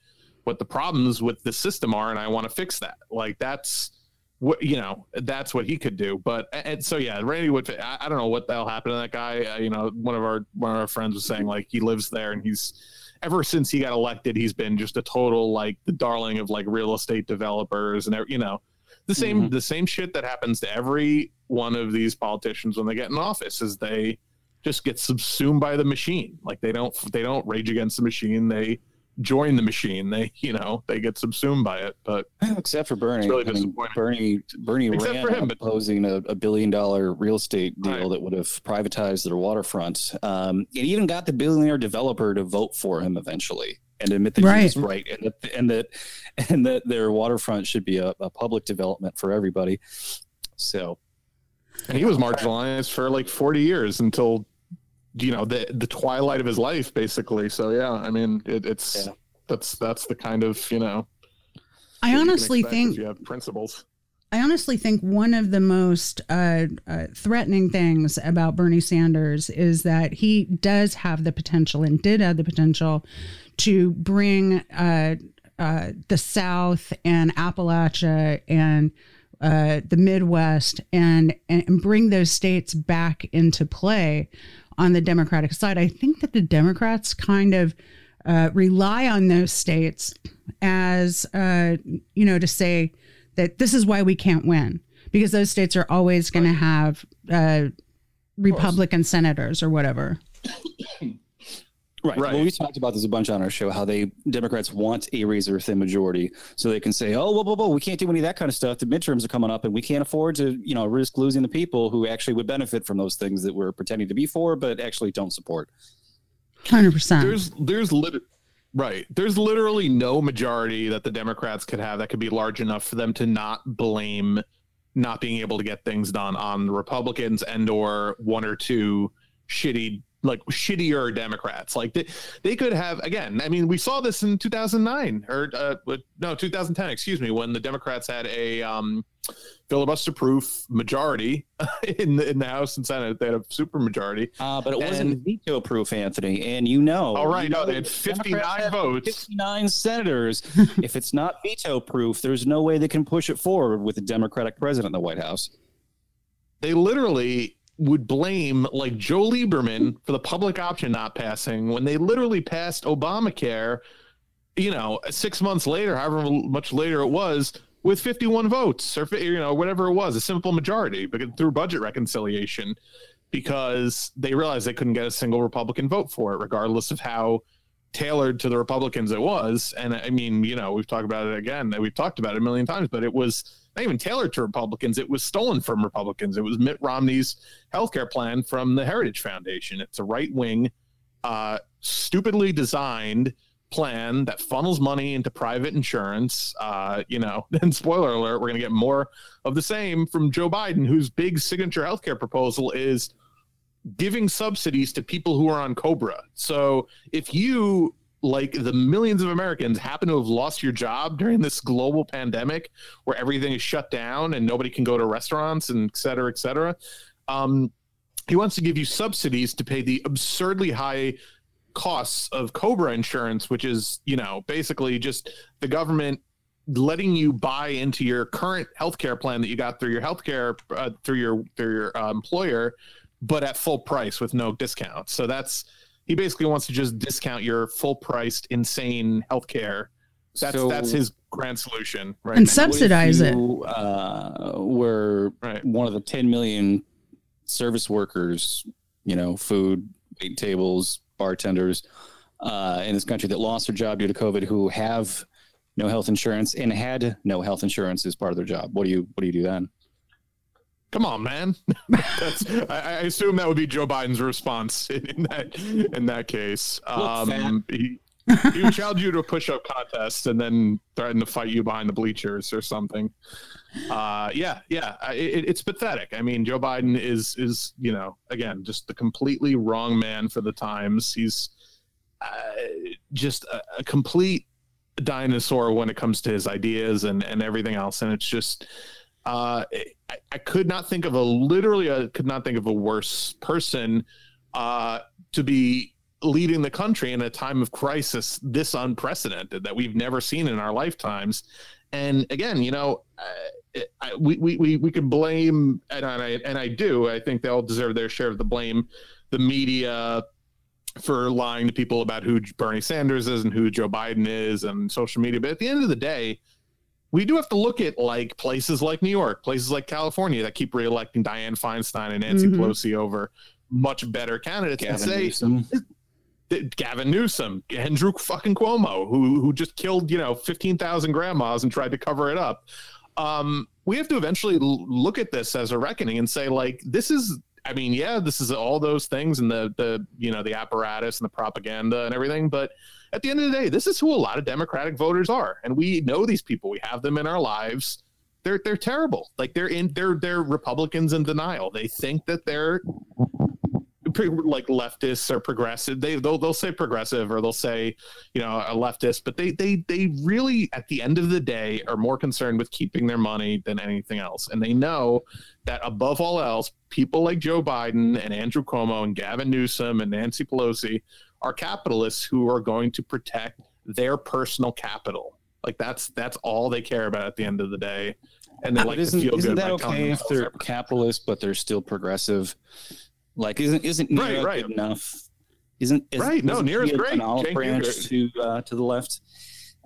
what the problems with the system are and I want to fix that. Like that's what you know that's what he could do. But and so yeah randy would I, I, don't know what the hell happened to that guy. Uh, you know one of our one of our friends was saying like he lives there and he's ever since he got elected he's been just a total like the darling of like real estate developers and you know the same mm-hmm. the same shit that happens to every one of these politicians when they get in office is they just get subsumed by the machine like they don't they don't rage against the machine they join the machine. They, you know, they get subsumed by it. But except for Bernie, really I mean, Bernie, Bernie except ran for him, opposing a, a, billion dollar real estate deal right. that would have privatized their waterfront. Um, it even got the billionaire developer to vote for him eventually and admit that right. he was right and that and that and that their waterfront should be a, a public development for everybody. So. And he was marginalized for like 40 years until you know the the twilight of his life basically so yeah i mean it, it's yeah. that's that's the kind of you know i honestly think you have principles i honestly think one of the most uh, uh, threatening things about bernie sanders is that he does have the potential and did have the potential to bring uh, uh the south and appalachia and uh, the Midwest and and bring those states back into play on the Democratic side. I think that the Democrats kind of uh, rely on those states as, uh, you know, to say that this is why we can't win because those states are always going to have uh, Republican senators or whatever. Right. right. Well, we talked about this a bunch on our show. How they Democrats want a razor thin majority, so they can say, "Oh, whoa, whoa, whoa, we can't do any of that kind of stuff. The midterms are coming up, and we can't afford to, you know, risk losing the people who actually would benefit from those things that we're pretending to be for, but actually don't support." Hundred percent. There's there's lit- right. There's literally no majority that the Democrats could have that could be large enough for them to not blame not being able to get things done on the Republicans and or one or two shitty like shittier Democrats. Like they, they could have again. I mean, we saw this in 2009 or uh, no 2010, excuse me, when the Democrats had a um, filibuster-proof majority in the in the House and Senate. They had a super majority, uh, but it and, wasn't veto-proof, Anthony. And you know, all right, you know, no, they had 59 votes, 59 senators. if it's not veto-proof, there's no way they can push it forward with a Democratic president in the White House. They literally would blame like Joe Lieberman for the public option not passing when they literally passed Obamacare, you know, six months later, however much later it was, with 51 votes or you know whatever it was, a simple majority, through budget reconciliation, because they realized they couldn't get a single Republican vote for it, regardless of how tailored to the Republicans it was. And I mean, you know, we've talked about it again, we've talked about it a million times, but it was not even tailored to Republicans. It was stolen from Republicans. It was Mitt Romney's healthcare plan from the Heritage Foundation. It's a right wing, uh, stupidly designed plan that funnels money into private insurance. Uh, you know, and spoiler alert, we're going to get more of the same from Joe Biden, whose big signature healthcare proposal is giving subsidies to people who are on Cobra. So if you like the millions of Americans happen to have lost your job during this global pandemic where everything is shut down and nobody can go to restaurants and et cetera, et cetera. Um, he wants to give you subsidies to pay the absurdly high costs of Cobra insurance, which is, you know, basically just the government letting you buy into your current healthcare plan that you got through your healthcare uh, through your through your uh, employer, but at full price with no discount. So that's he basically wants to just discount your full priced insane healthcare. That's so, that's his grand solution, right? And subsidize you, it. Uh, were right. one of the 10 million service workers, you know, food, wait tables, bartenders uh, in this country that lost their job due to COVID, who have no health insurance and had no health insurance as part of their job. What do you what do you do then? Come on, man. That's, I, I, assume that would be Joe Biden's response in that in that case. Um, he, he would challenge you to a push-up contest and then threaten to fight you behind the bleachers or something. Uh, yeah, yeah, it, it's pathetic. I mean, Joe Biden is is you know again just the completely wrong man for the times. He's uh, just a, a complete dinosaur when it comes to his ideas and and everything else, and it's just uh, I, I, could not think of a literally I could not think of a worse person uh, to be leading the country in a time of crisis this unprecedented that we've never seen in our lifetimes. And again, you know, uh, I, we, we, we, we blame, and I, and I do, I think they all deserve their share of the blame, the media for lying to people about who Bernie Sanders is and who Joe Biden is and social media. But at the end of the day, we do have to look at like places like New York, places like California that keep reelecting Dianne Feinstein and Nancy mm-hmm. Pelosi over much better candidates Gavin and say Newsom. Gavin Newsom, Andrew fucking Cuomo, who who just killed you know fifteen thousand grandmas and tried to cover it up. Um, we have to eventually look at this as a reckoning and say like this is I mean, yeah, this is all those things and the the you know the apparatus and the propaganda and everything, but at the end of the day, this is who a lot of Democratic voters are, and we know these people. We have them in our lives. They're they're terrible. Like they're in they're they're Republicans in denial. They think that they're like leftists or progressive. They they'll they'll say progressive or they'll say you know a leftist, but they they they really at the end of the day are more concerned with keeping their money than anything else, and they know that above all else, people like Joe Biden and Andrew Cuomo and Gavin Newsom and Nancy Pelosi are capitalists who are going to protect their personal capital. Like that's that's all they care about at the end of the day. And they like isn't, to feel isn't good. that okay if they're capitalists but they're still progressive? Like, isn't isn't Neera right, right. enough? Isn't is, right? No, Neera's great. An olive branch to uh, to the left.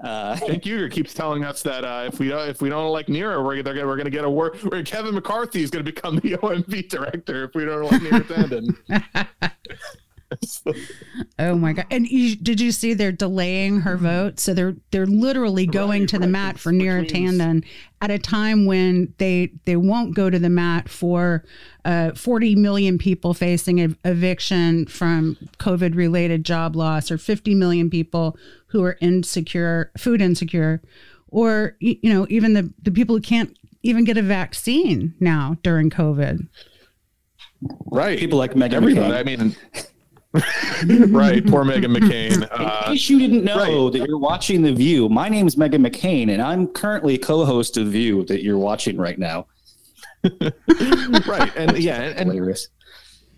Uh, Uygur keeps telling us that uh, if we don't if we don't like Neera, we're gonna, we're going to get a work. Kevin McCarthy is going to become the OMB director if we don't like Neera Tanden. oh my god! And you, did you see they're delaying her vote? So they're they're literally going right, to the mat for Neera Tanden at a time when they they won't go to the mat for uh, 40 million people facing ev- eviction from COVID related job loss, or 50 million people who are insecure, food insecure, or you know even the the people who can't even get a vaccine now during COVID. Right, people like Meghan Everybody. McCain. I mean. right, poor Meghan McCain. Uh, In case you didn't know right. that you're watching The View, my name is Meghan McCain, and I'm currently co-host of The View that you're watching right now. right, and yeah, and, hilarious.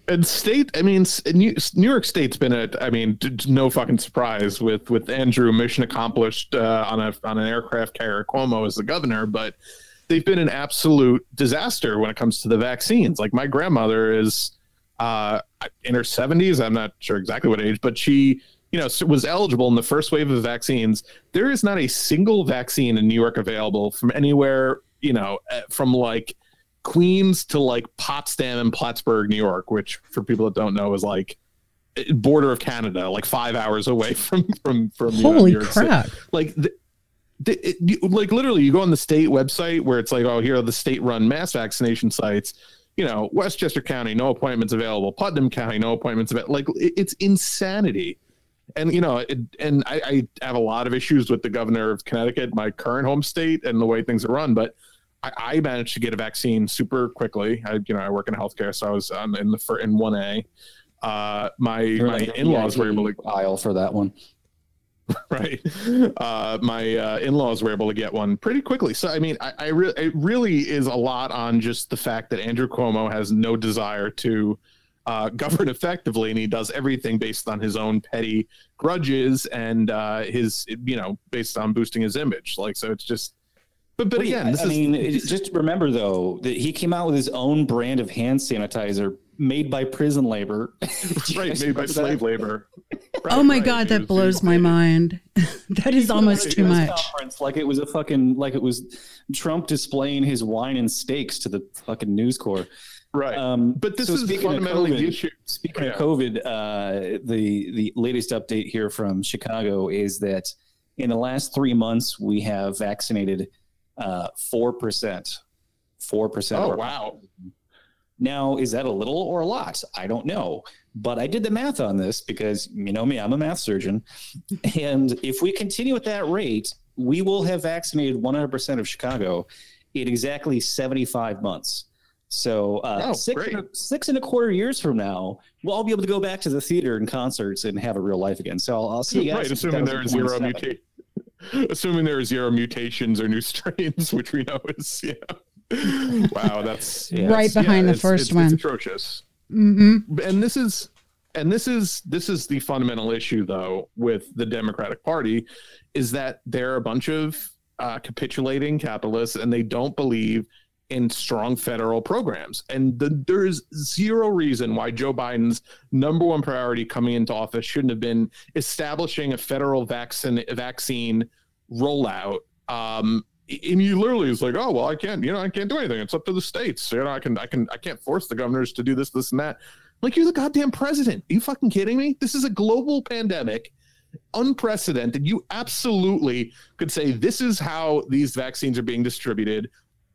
And state, I mean, New, York State's been a, I mean, no fucking surprise with with Andrew mission accomplished uh, on a on an aircraft carrier Cuomo as the governor, but they've been an absolute disaster when it comes to the vaccines. Like my grandmother is uh, in her 70s. I'm not sure exactly what age, but she, you know, was eligible in the first wave of vaccines. There is not a single vaccine in New York available from anywhere, you know, eh, from like Queens to like Potsdam and Plattsburgh, New York, which for people that don't know is like eh, border of Canada, like five hours away from from from Holy New York crap! City. Like. The, it, like literally, you go on the state website where it's like, oh, here are the state-run mass vaccination sites you know, Westchester County, no appointments available. Putnam County, no appointments available. Like it's insanity. And you know, it, and I, I, have a lot of issues with the governor of Connecticut, my current home state, and the way things are run. But I, I managed to get a vaccine super quickly. I, you know, I work in healthcare, so I was um, in the in one A. Uh, my You're my like in laws were able to aisle for that one. right. Uh, my uh, in-laws were able to get one pretty quickly. So I mean, I, I really it really is a lot on just the fact that Andrew Cuomo has no desire to uh, govern effectively, and he does everything based on his own petty grudges and uh, his you know based on boosting his image. Like so, it's just. But but again, I, I mean, just remember though that he came out with his own brand of hand sanitizer made by prison labor. right, made by slave labor. Right, oh my right. god, that blows my mind. that is almost too much. Like it was a fucking like it was Trump displaying his wine and steaks to the fucking News Corps. Right. Um, but this so is fundamentally COVID, the issue. Speaking yeah. of COVID, uh, the the latest update here from Chicago is that in the last three months we have vaccinated uh, four percent. Four percent. Oh wow! Now, is that a little or a lot? I don't know. But I did the math on this because you know me, I'm a math surgeon. and if we continue at that rate, we will have vaccinated 100% of Chicago in exactly 75 months. So uh, oh, six, and a, six and a quarter years from now, we'll all be able to go back to the theater and concerts and have a real life again. So I'll, I'll see you guys. Right, assuming there are zero muta- assuming there are zero mutations or new strains, which we know is yeah. wow, that's yeah, right behind yeah, the first it's, one. It's atrocious. Mm-hmm. And this is, and this is this is the fundamental issue though with the Democratic Party is that they're a bunch of uh, capitulating capitalists and they don't believe in strong federal programs. And the, there's zero reason why Joe Biden's number one priority coming into office shouldn't have been establishing a federal vaccine vaccine rollout. Um, and you literally is like, oh well, I can't, you know, I can't do anything. It's up to the states. You know, I can, I can, I can't force the governors to do this, this, and that. Like you're the goddamn president. Are you fucking kidding me? This is a global pandemic unprecedented. You absolutely could say this is how these vaccines are being distributed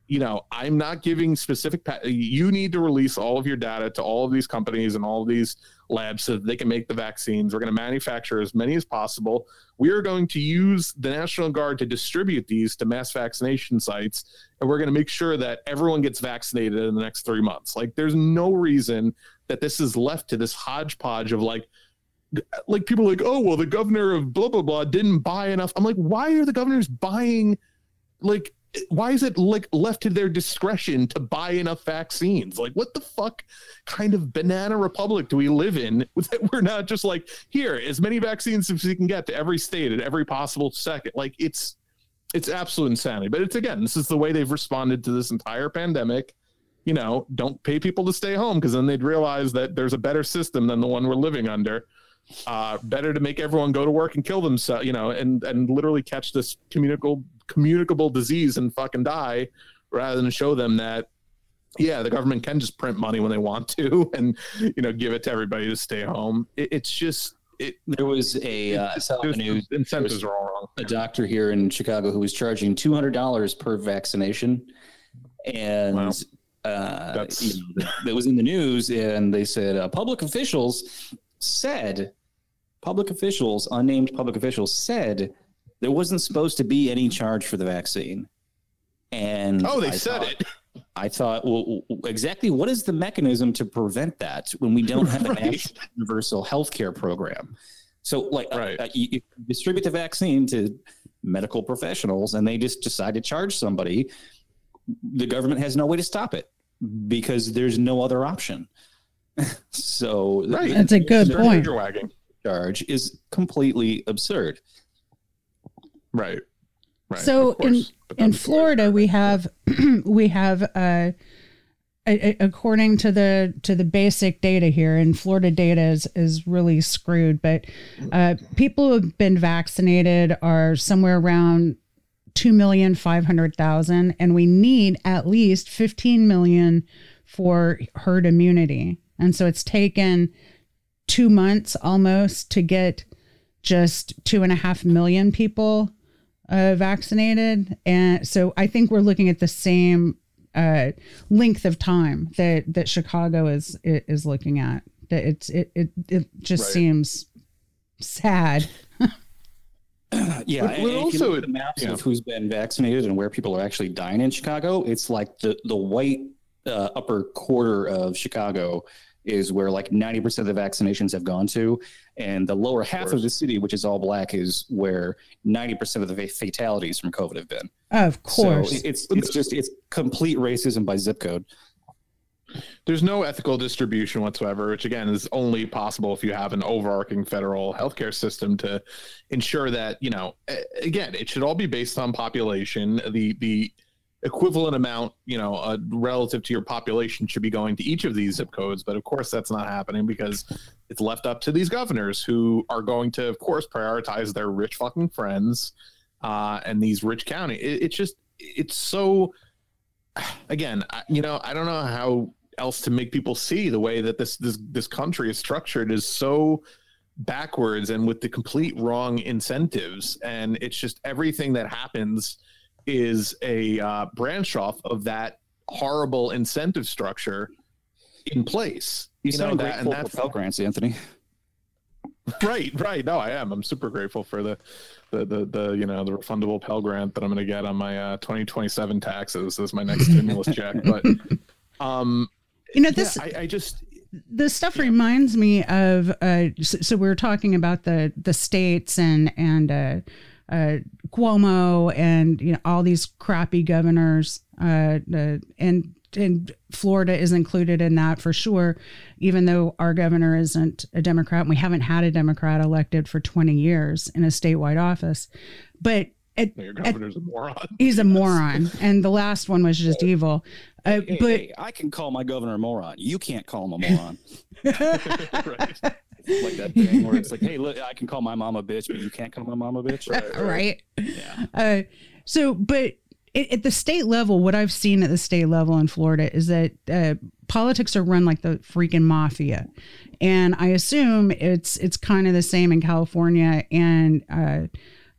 you know, I'm not giving specific. Pa- you need to release all of your data to all of these companies and all of these labs so that they can make the vaccines. We're going to manufacture as many as possible. We are going to use the National Guard to distribute these to mass vaccination sites, and we're going to make sure that everyone gets vaccinated in the next three months. Like, there's no reason that this is left to this hodgepodge of like like people like, oh well, the governor of blah blah blah didn't buy enough. I'm like, why are the governors buying like why is it like left to their discretion to buy enough vaccines? Like, what the fuck kind of banana republic do we live in that we're not just like here as many vaccines as we can get to every state at every possible second? Like, it's it's absolute insanity. But it's again, this is the way they've responded to this entire pandemic. You know, don't pay people to stay home because then they'd realize that there's a better system than the one we're living under. Uh, better to make everyone go to work and kill themselves, you know, and and literally catch this communicable communicable disease and fucking die rather than show them that yeah the government can just print money when they want to and you know give it to everybody to stay home it, it's just it, there was a uh, news, incentives are all wrong. A doctor here in Chicago who was charging two hundred dollars per vaccination, and wow. uh, you know, that was in the news. And they said uh, public officials said, public officials, unnamed public officials said there wasn't supposed to be any charge for the vaccine. And oh, they I said thought, it. I thought, well, exactly what is the mechanism to prevent that when we don't have right. a national universal health care program? So, like, uh, right. uh, you, you distribute the vaccine to medical professionals and they just decide to charge somebody. The government has no way to stop it because there's no other option. so, right. that's a good point. Charge is completely absurd. Right. Right. So in in Florida, we have we have uh, a, according to the to the basic data here, and Florida data is is really screwed. But uh, people who have been vaccinated are somewhere around two million five hundred thousand, and we need at least fifteen million for herd immunity. And so it's taken two months almost to get just two and a half million people uh, vaccinated, and so I think we're looking at the same uh, length of time that that Chicago is is looking at. That it's it it it just right. seems sad. yeah, but, but also the maps yeah. of who's been vaccinated and where people are actually dying in Chicago, it's like the the white uh, upper quarter of Chicago is where like 90% of the vaccinations have gone to. And the lower half of, of the city, which is all black, is where 90% of the fatalities from COVID have been. Of course. So it's, it's just, it's complete racism by zip code. There's no ethical distribution whatsoever, which again is only possible if you have an overarching federal healthcare system to ensure that, you know, again, it should all be based on population. The, the, equivalent amount, you know, uh, relative to your population should be going to each of these zip codes. But of course, that's not happening because it's left up to these governors who are going to, of course, prioritize their rich fucking friends uh, and these rich county. It, it's just, it's so. Again, I, you know, I don't know how else to make people see the way that this this this country is structured is so backwards and with the complete wrong incentives and it's just everything that happens is a uh, branch off of that horrible incentive structure in place. You, you know that, and that's Pell Grants, Anthony. right, right. No, I am. I'm super grateful for the, the, the, the you know, the refundable Pell Grant that I'm going to get on my uh, 2027 taxes as my next stimulus check. But, um, you know, this, yeah, I, I just, this stuff yeah. reminds me of uh, so, so, we are talking about the the states and and uh, uh, Cuomo and you know all these crappy governors, uh, uh, and and Florida is included in that for sure, even though our governor isn't a Democrat. And we haven't had a Democrat elected for 20 years in a statewide office. But at, Your governor's a moron. he's a moron. And the last one was just evil. Uh, Hey, but hey, I can call my governor a moron. You can't call him a moron. right. like that thing where it's like, hey, look, I can call my mom a bitch, but you can't call my mom a bitch. right. Yeah. Uh, so, but at, at the state level, what I've seen at the state level in Florida is that uh, politics are run like the freaking mafia, and I assume it's it's kind of the same in California and.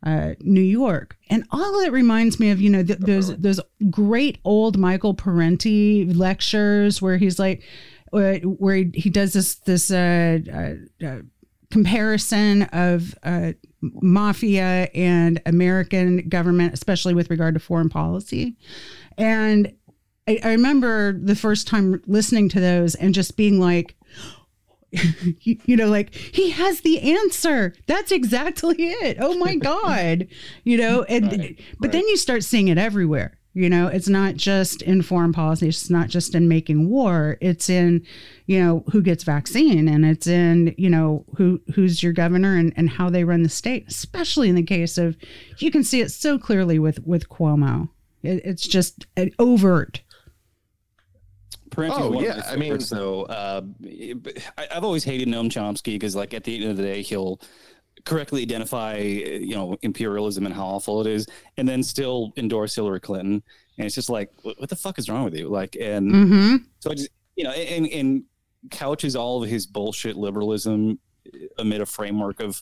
Uh, New York, and all of it reminds me of, you know, th- those those great old Michael Parenti lectures where he's like, uh, where he, he does this this uh, uh, uh, comparison of uh, mafia and American government, especially with regard to foreign policy. And I, I remember the first time listening to those and just being like, you, you know, like he has the answer. That's exactly it. Oh my God. You know, and Right, but then you start seeing it everywhere. You know, it's not just in foreign policy. It's not just in making war. It's in, you know, who gets vaccine, and it's in, you know, who who's your governor and, and how they run the state. Especially in the case of, you can see it so clearly with with Cuomo. It, it's just an overt. Parenti's Oh, one yeah, of I mean- so. Uh, I, I've always hated Noam Chomsky because, like, at the end of the day, he'll correctly identify, you know, imperialism and how awful it is, and then still endorse Hillary Clinton. And it's just like, what, what the fuck is wrong with you? Like, and Mm-hmm. so I just, you know, and and couches all of his bullshit liberalism amid a framework of,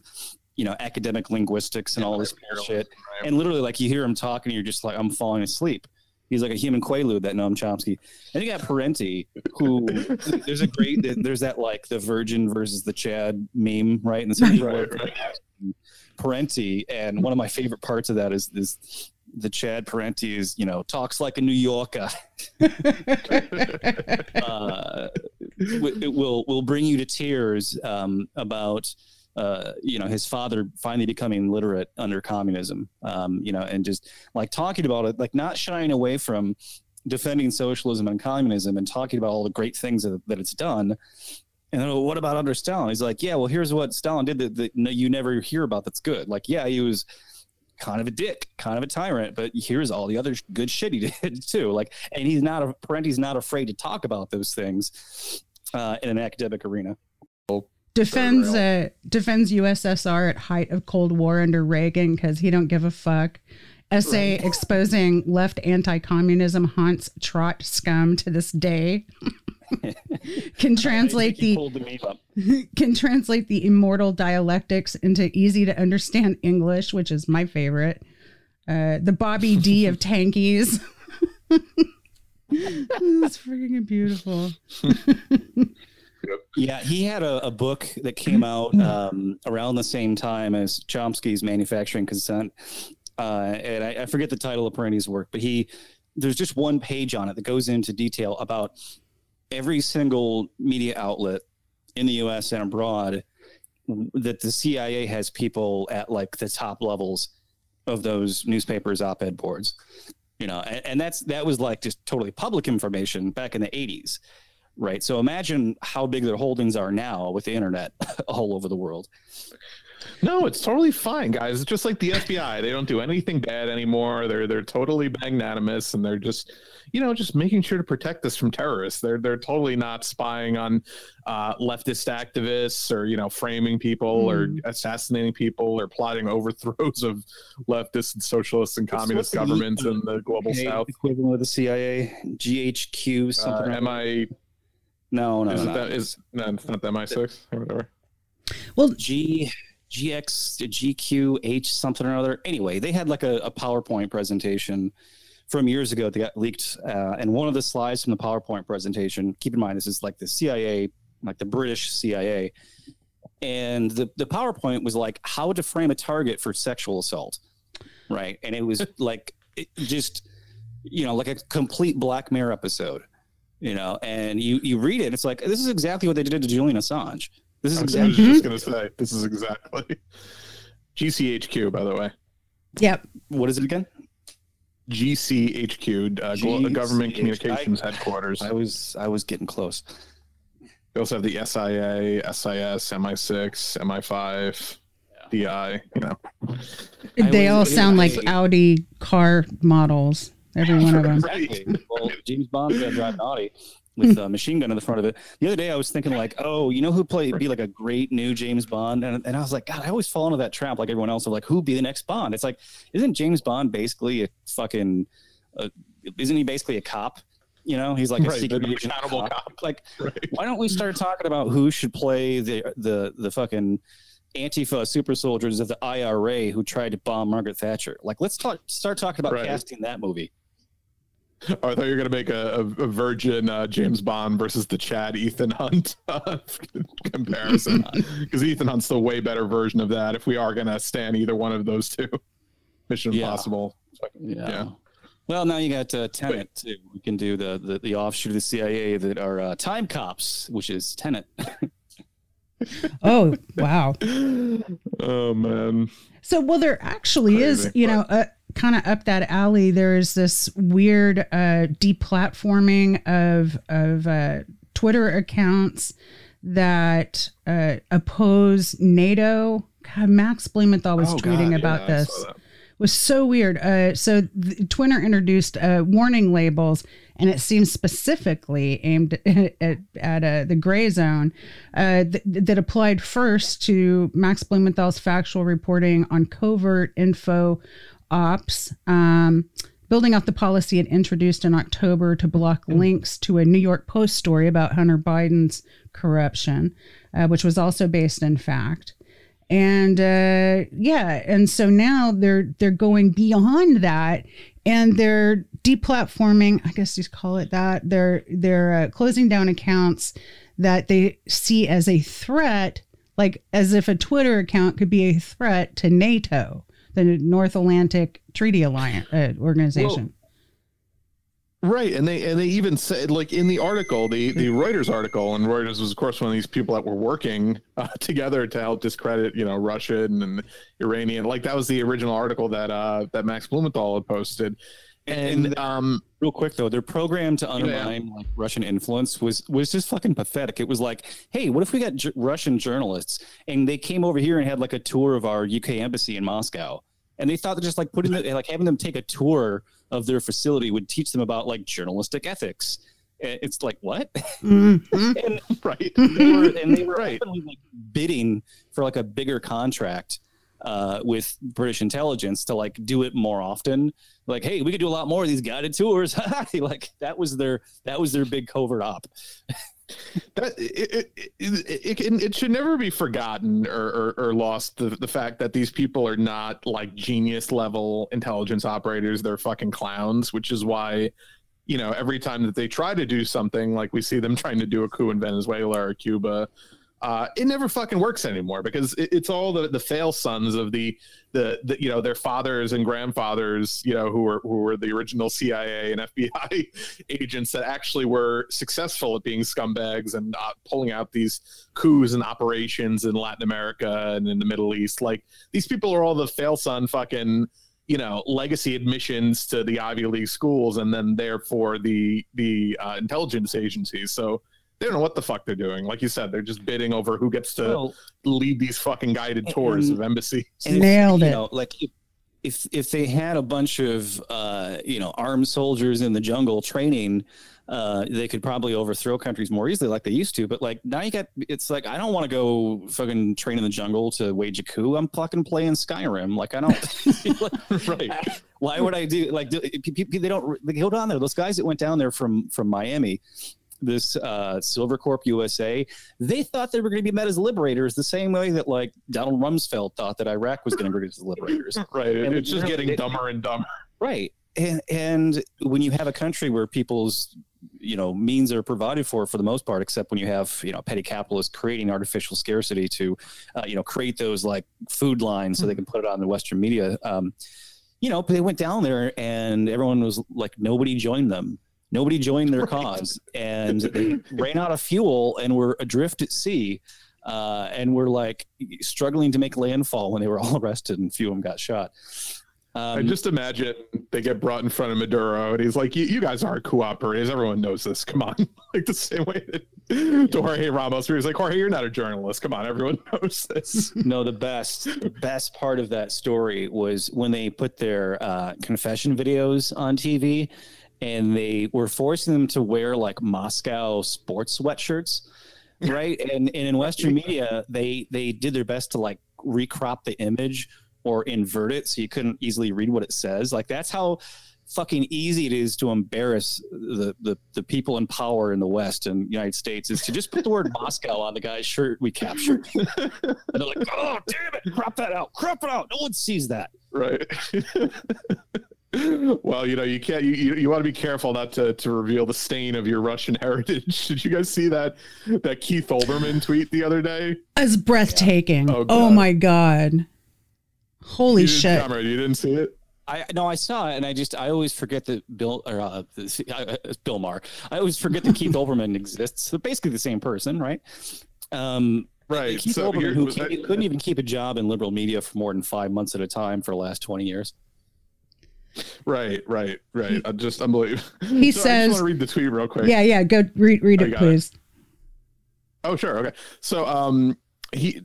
you know, academic linguistics and all this bullshit. And literally, like, you hear him talking, and you're just like, I'm falling asleep. He's like a human quaalude, that Noam Chomsky. And you got Parenti, who there's a great there's that like the Virgin versus the Chad meme, right? And the Right, right. Parenti, and one of my favorite parts of that is is the Chad Parenti is you know talks like a New Yorker. uh, it will will bring you to tears um, about uh, you know his father finally becoming literate under communism. Um, you know, and just like talking about it, like not shying away from defending socialism and communism and talking about all the great things that, that it's done. And then, well, what about under Stalin? He's like, yeah, well, here's what Stalin did that, that you never hear about. That's good. Like, yeah, he was kind of a dick, kind of a tyrant, but here's all the other good shit he did too. Like, and he's not a Parenti's not afraid to talk about those things uh, in an academic arena. Defends uh, defends USSR at height of Cold War under Reagan because he don't give a fuck. Essay exposing left anti-communism haunts trot scum to this day. can translate the the can translate the immortal dialectics into easy to understand English, which is my favorite. Uh, the Bobby D of tankies. It's freaking beautiful. Yeah, he had a, a book that came out um, around the same time as Chomsky's Manufacturing Consent, uh, and I, I forget the title of Parenti's work, but he there's just one page on it that goes into detail about every single media outlet in the U.S. and abroad that the CIA has people at like the top levels of those newspapers op-ed boards you know and, and that's that was like just totally public information back in the 80s right so imagine how big their holdings are now with the internet all over the world No, it's totally fine, guys. It's just like the FBI. They don't do anything bad anymore. They're they're totally magnanimous and they're just, you know, just making sure to protect us from terrorists. They're they're totally not spying on uh, leftist activists or you know framing people or Mm. assassinating people or plotting overthrows of leftist and socialist and communist governments in the global south. equivalent of the CIA GHQ Uh, something or am other. I? no no Is no, it no. that? Is no, it's not the MI6 or whatever. Well, G GX GQH something or other. Anyway, they had like a, a PowerPoint presentation from years ago that got leaked, uh, and one of the slides from the PowerPoint presentation. Keep in mind, this is like the CIA, like the British CIA, and the the PowerPoint was like how to frame a target for sexual assault, right? And it was like it just you know like a complete Black Mirror episode. You know, and you you read it, it's like this is exactly what they did to Julian Assange. This is I was exactly just gonna say this is exactly GCHQ, by the way. yep. what is it again? GCHQ, uh, Glo- Government GCH. Communications I- Headquarters. I was I was getting close. They also have the SIA, SIS, MI6, MI5, DI. You know, I they all was- sound like Audi car models. Every one of them. Exactly. well, James Bond's gonna drive an Audi with a machine gun in the front of it. The other day, I was thinking like, oh, you know who play be like a great new James Bond, and, and I was like, God, I always fall into that trap like everyone else of like, who'd be the next Bond? It's like, isn't James Bond basically a fucking, uh, isn't he basically a cop? You know, he's like a Right, secret agent accountable cop. cop. Like, right? why don't we start talking about who should play the the the fucking Antifa super soldiers of the IRA who tried to bomb Margaret Thatcher? Like, let's talk, start talking about Right. casting that movie. Oh, I thought you were going to make a, a, a virgin uh, James Bond versus the Chad Ethan Hunt uh, comparison because Ethan Hunt's the way better version of that. If we are going to stand either one of those two, Mission Yeah. Impossible. Yeah. Yeah. Well, now you got uh, Tenet too. We can do the, the the offshoot of the CIA that are uh, time cops, which is Tenet. Oh, wow. Oh man, So, well, there actually is, Crazy, you know, uh, kind of up that alley. There's this weird uh, deplatforming of of uh, Twitter accounts that uh, oppose NATO. God, Max Blumenthal was Oh, tweeting God, about yeah, this. was so weird. Uh, so Twitter introduced uh, warning labels, and it seems specifically aimed at, at, uh, the Grayzone uh, th- that applied first to Max Blumenthal's factual reporting on covert info ops. Um, building off the policy it introduced in October to block links to a New York Post story about Hunter Biden's corruption, uh, which was also based in fact and uh, yeah and so now they're they're going beyond that and they're deplatforming i guess you call it that they're they're uh, closing down accounts that they see as a threat like as if a twitter account could be a threat to nato the north atlantic treaty alliance uh, organization Right, and they and they even said like in the article, the the Reuters article, and Reuters was of course one of these people that were working uh, together to help discredit you know Russian and Iranian. Like that was the original article that uh that Max Blumenthal had posted, and, And- um Real quick though, their program to undermine like Russian influence was was just fucking pathetic. It was like, hey, what if we got J- Russian journalists and they came over here and had like a tour of our UK embassy in Moscow, and they thought that just like putting the, like having them take a tour of their facility would teach them about like journalistic ethics. It's like what? Mhm. and right, they were, and they were Right. openly like bidding for like a bigger contract uh, with British intelligence to like do it more often. Like, hey, we could do a lot more of these guided tours. like that was their that was their big covert op. that it it, it, it, it, should never be forgotten or, or, or lost the, the fact that these people are not like genius level intelligence operators they're fucking clowns which is why you know every time that they try to do something like we see them trying to do a coup in venezuela or cuba uh, it never fucking works anymore because it, it's all the, the fail sons of the, the the you know their fathers and grandfathers you know who were who were the original CIA and FBI agents that actually were successful at being scumbags and uh, pulling out these coups and operations in Latin America and in the Middle East. Like these people are all the fail son fucking you know legacy admissions to the Ivy League schools and then therefore the the uh, intelligence agencies. So they don't know what the fuck they're doing. Like you said, they're just bidding over who gets to Well, lead these fucking guided tours And- of embassies. and if, Nailed you it. know, like if, if if they had a bunch of uh, you know armed soldiers in the jungle training, uh, they could probably overthrow countries more easily, like they used to. But like now, you got it's like I don't want to go fucking train in the jungle to wage a coup. I'm fucking playing Skyrim. Like I don't. like, right. why would I do like do, pe- pe- they don't they go down there. Those guys that went down there from from Miami, this uh, Silvercorp USA, they thought they were going to be met as liberators the same way that like Donald Rumsfeld thought that Iraq was going to be as liberators. Right. And it's just getting they- dumber and dumber. Right. And and when you have a country where people's you know means are provided for for the most part, except when you have you know petty capitalists creating artificial scarcity to uh, you know create those like food lines so they can put it on the Western media. Um, you know, they went down there and everyone was like, nobody joined them. Nobody joined their Right. cause, and they ran out of fuel and were adrift at sea. Uh, and were like struggling to make landfall when they were all arrested and a few of them got shot. I Um, just imagine they get brought in front of Maduro, and he's like, "You, you guys aren't cooperators. Everyone knows this. Come on." like the same way that to Jorge Ramos, where he's like, "Jorge, you're not a journalist. Come on, everyone knows this." no, the best, the best part of that story was when they put their uh, confession videos on TV, and they were forcing them to wear like Moscow sports sweatshirts, right? and and in Western media, they they did their best to like recrop the image or invert it so you couldn't easily read what it says. Like that's how fucking easy it is to embarrass the, the the people in power in the West and United States is to just put the word Moscow on the guy's shirt we captured. and they're like, oh damn it, crop that out, crop it out. No one sees that. right. Well, you know, you can't. You, you, you want to be careful not to, to reveal the stain of your Russian heritage. Did you guys see that that Keith Olbermann tweet the other day? As breathtaking. Oh, Oh, my god. Holy You shit. Komrade, you didn't see it? I no, I saw it, and I just I always forget that Bill or uh, uh, Bill Maher. I always forget that Keith Olbermann exists. They're basically the same person, right? Um, Right. Keith so Olbermann, who was can't- couldn't even keep a job in liberal media for more than five months at a time for the last twenty years. Right, right, right. I'm just unbelievable. He I says- just want to read the tweet real quick. Yeah, yeah. Go read read Oh, it, got it. please. Oh, sure. Okay. So, um, he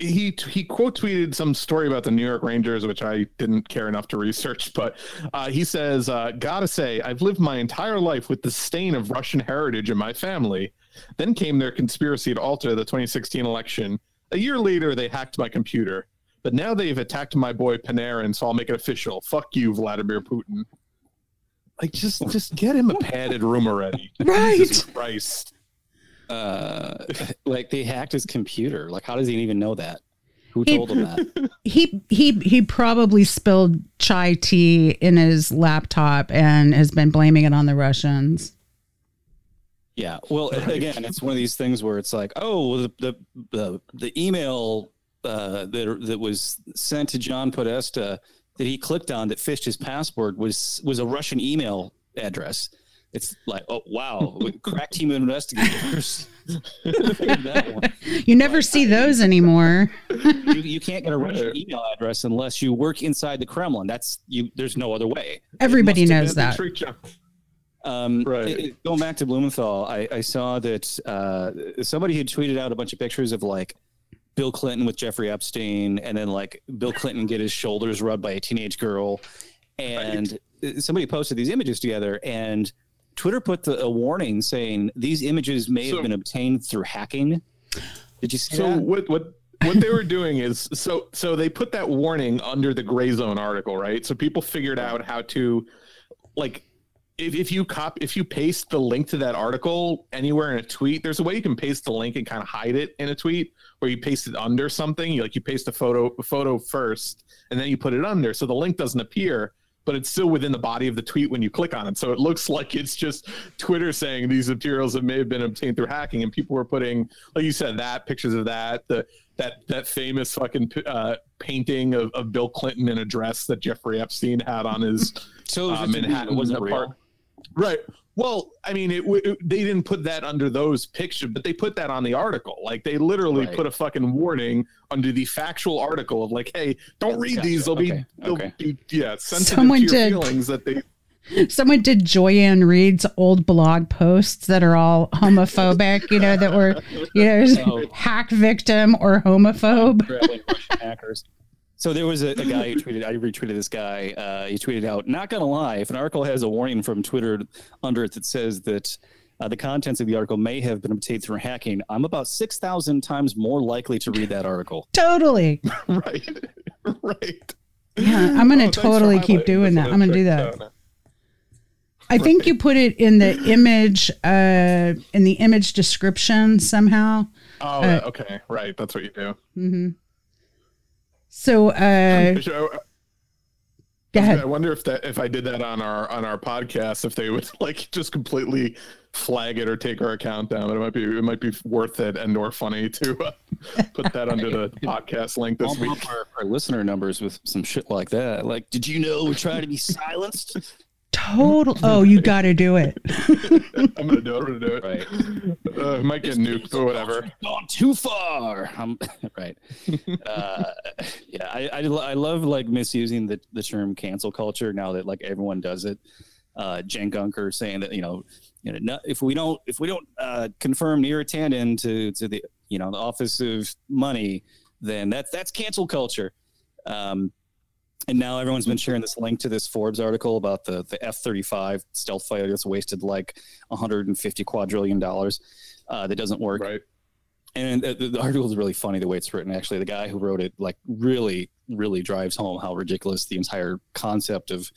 he he quote tweeted some story about the New York Rangers, which I didn't care enough to research. But uh, he says, uh, "Gotta say, I've lived my entire life with the stain of Russian heritage in my family. Then came their conspiracy to alter the 2016 election. A year later, they hacked my computer. But now they've attacked my boy Panarin, so I'll make it official. Fuck you, Vladimir Putin." Like, just just get him a padded room already. Right. Jesus Christ. Uh, like they hacked his computer. Like, how does he even know that? Who He- told him that? He he he probably spilled chai tea in his laptop and has been blaming it on the Russians. Yeah. Well, again, it's one of these things where it's like, oh, the the the, the email uh, that that was sent to John Podesta that he clicked on that fished his password was was a Russian email address. It's like, oh wow, crack team of investigators. figured that one. You never see those anymore. you, you can't get a Russian email address unless you work inside the Kremlin. That's you. There's no other way. Everybody knows that. Um, Right. it- it- going back to Blumenthal, I, I saw that uh, somebody had tweeted out a bunch of pictures of like Bill Clinton with Jeffrey Epstein, and then like Bill Clinton get his shoulders rubbed by a teenage girl, and uh, somebody posted these images together, and Twitter put the, a warning saying these images may So- have been obtained through hacking. Did you see So that? what what what they were doing is so so they put that warning under the Grayzone article, right? So people figured out how to like if, if you cop if you paste the link to that article anywhere in a tweet, there's a way you can paste the link and kind of hide it in a tweet where you paste it under something. You like you paste a photo a photo first and then you put it under so the link doesn't appear. But it's still within the body of the tweet when you click on it. So it looks like it's just Twitter saying these materials that may have been obtained through hacking, and people were putting, like you said, that pictures of that, the that that famous fucking uh, painting of, of Bill Clinton in a dress that Jeffrey Epstein had on his so uh, Manhattan wasn't real. apart- Right. Well, I mean, it, it, they didn't put that under those pictures, but they put that on the article. Like they literally Right. put a fucking warning under the factual article of like, hey, don't read Gotcha. these. They'll Okay. be, they'll Okay. be, yeah, sensitive Someone to your did. feelings that they. Someone did Joy-Ann Reid's old blog posts that are all homophobic, you know, that were, you know, Oh. hack victim or homophobe. Traveling hackers. So there was a, a guy who tweeted. I retweeted this guy. Uh, he tweeted out, "Not gonna lie, if an article has a warning from Twitter under it that says that uh, the contents of the article may have been obtained through hacking, I'm about six thousand times more likely to read that article." Totally. right. right. Yeah, I'm going Oh, to thanks for totally keep doing that. I'm going to do that. trick. I think you put it in the image, uh, in the image description somehow. Oh, Uh, okay. Right. That's what you do. hmm So, uh, So, go I wonder if that if I did that on our on our podcast, if they would like just completely flag it or take our account down. But it might be it might be worth it and or funny to uh, put that under the podcast link this I'll week. bump our, our listener numbers with some shit like that. Like, did you know we're trying to be silenced? Total. Oh, you got to do it. I'm gonna do it. I'm gonna do it. Right. Uh, might get nuked or whatever. Gone too far. Um, right. Uh, Yeah, I, I, I love like misusing the, the term cancel culture now that like everyone does it. Uh, Jen Gunker saying that you know, you know, if we don't if we don't uh, confirm Neera Tanden to to the you know the Office of Money, then that's that's cancel culture. Um, and now everyone's been sharing this link to this Forbes article about the the F thirty five stealth fighter that's wasted like 150 quadrillion dollars uh, that doesn't work. Right. And the, the, article is really funny the way it's written actually. The guy who wrote it like really really drives home how ridiculous the entire concept of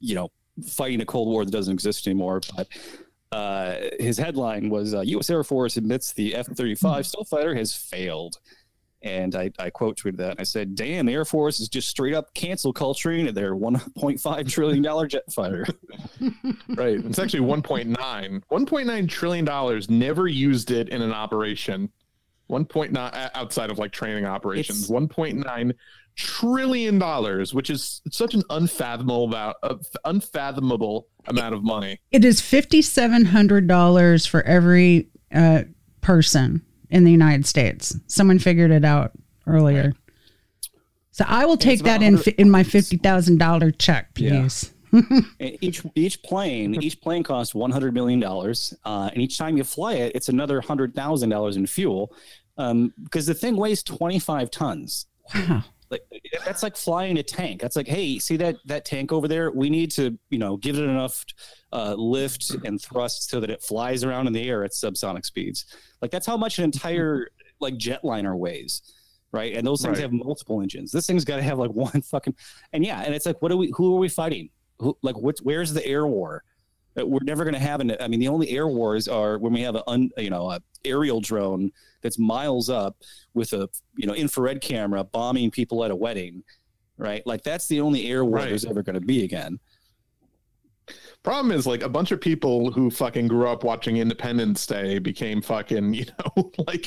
you know fighting a cold war that doesn't exist anymore. But uh, his headline was uh, u.s air force admits the f-35 stealth fighter has failed and I, I quote tweeted that. I said, "Damn, the Air Force is just straight up cancel culturing their 1.5 trillion dollar jet fighter." right. It's actually 1.9. 1.9 trillion dollars. Never used it in an operation. 1.9 outside of like training operations. It's, 1.9 trillion dollars, which is such an unfathomable about uh, unfathomable amount of money. It is fifty seven hundred dollars for every uh, person in the United States. Someone figured it out earlier. Right. So I will take that in in my fifty thousand dollar check, please. Yeah. each each plane each plane costs one hundred million dollars, uh, and each time you fly it, it's another hundred thousand dollars in fuel, um, because the thing weighs twenty five tons. Wow. Like that's like flying a tank. That's like, hey, see that that tank over there? We need to, you know, give it enough uh, lift and thrust so that it flies around in the air at subsonic speeds. Like that's how much an entire like jetliner weighs, right? And those things right. have multiple engines. This thing's got to have like one fucking, and yeah, and it's like, what are we? Who are we fighting? Who, like, what's where's the air war? Uh, we're never going to have an. I mean, the only air wars are when we have a un, you know a aerial drone that's miles up with a you know infrared camera bombing people at a wedding, right? Like that's the only air war right. there's ever going to be again. Problem is, like a bunch of people who fucking grew up watching Independence Day became fucking, you know, like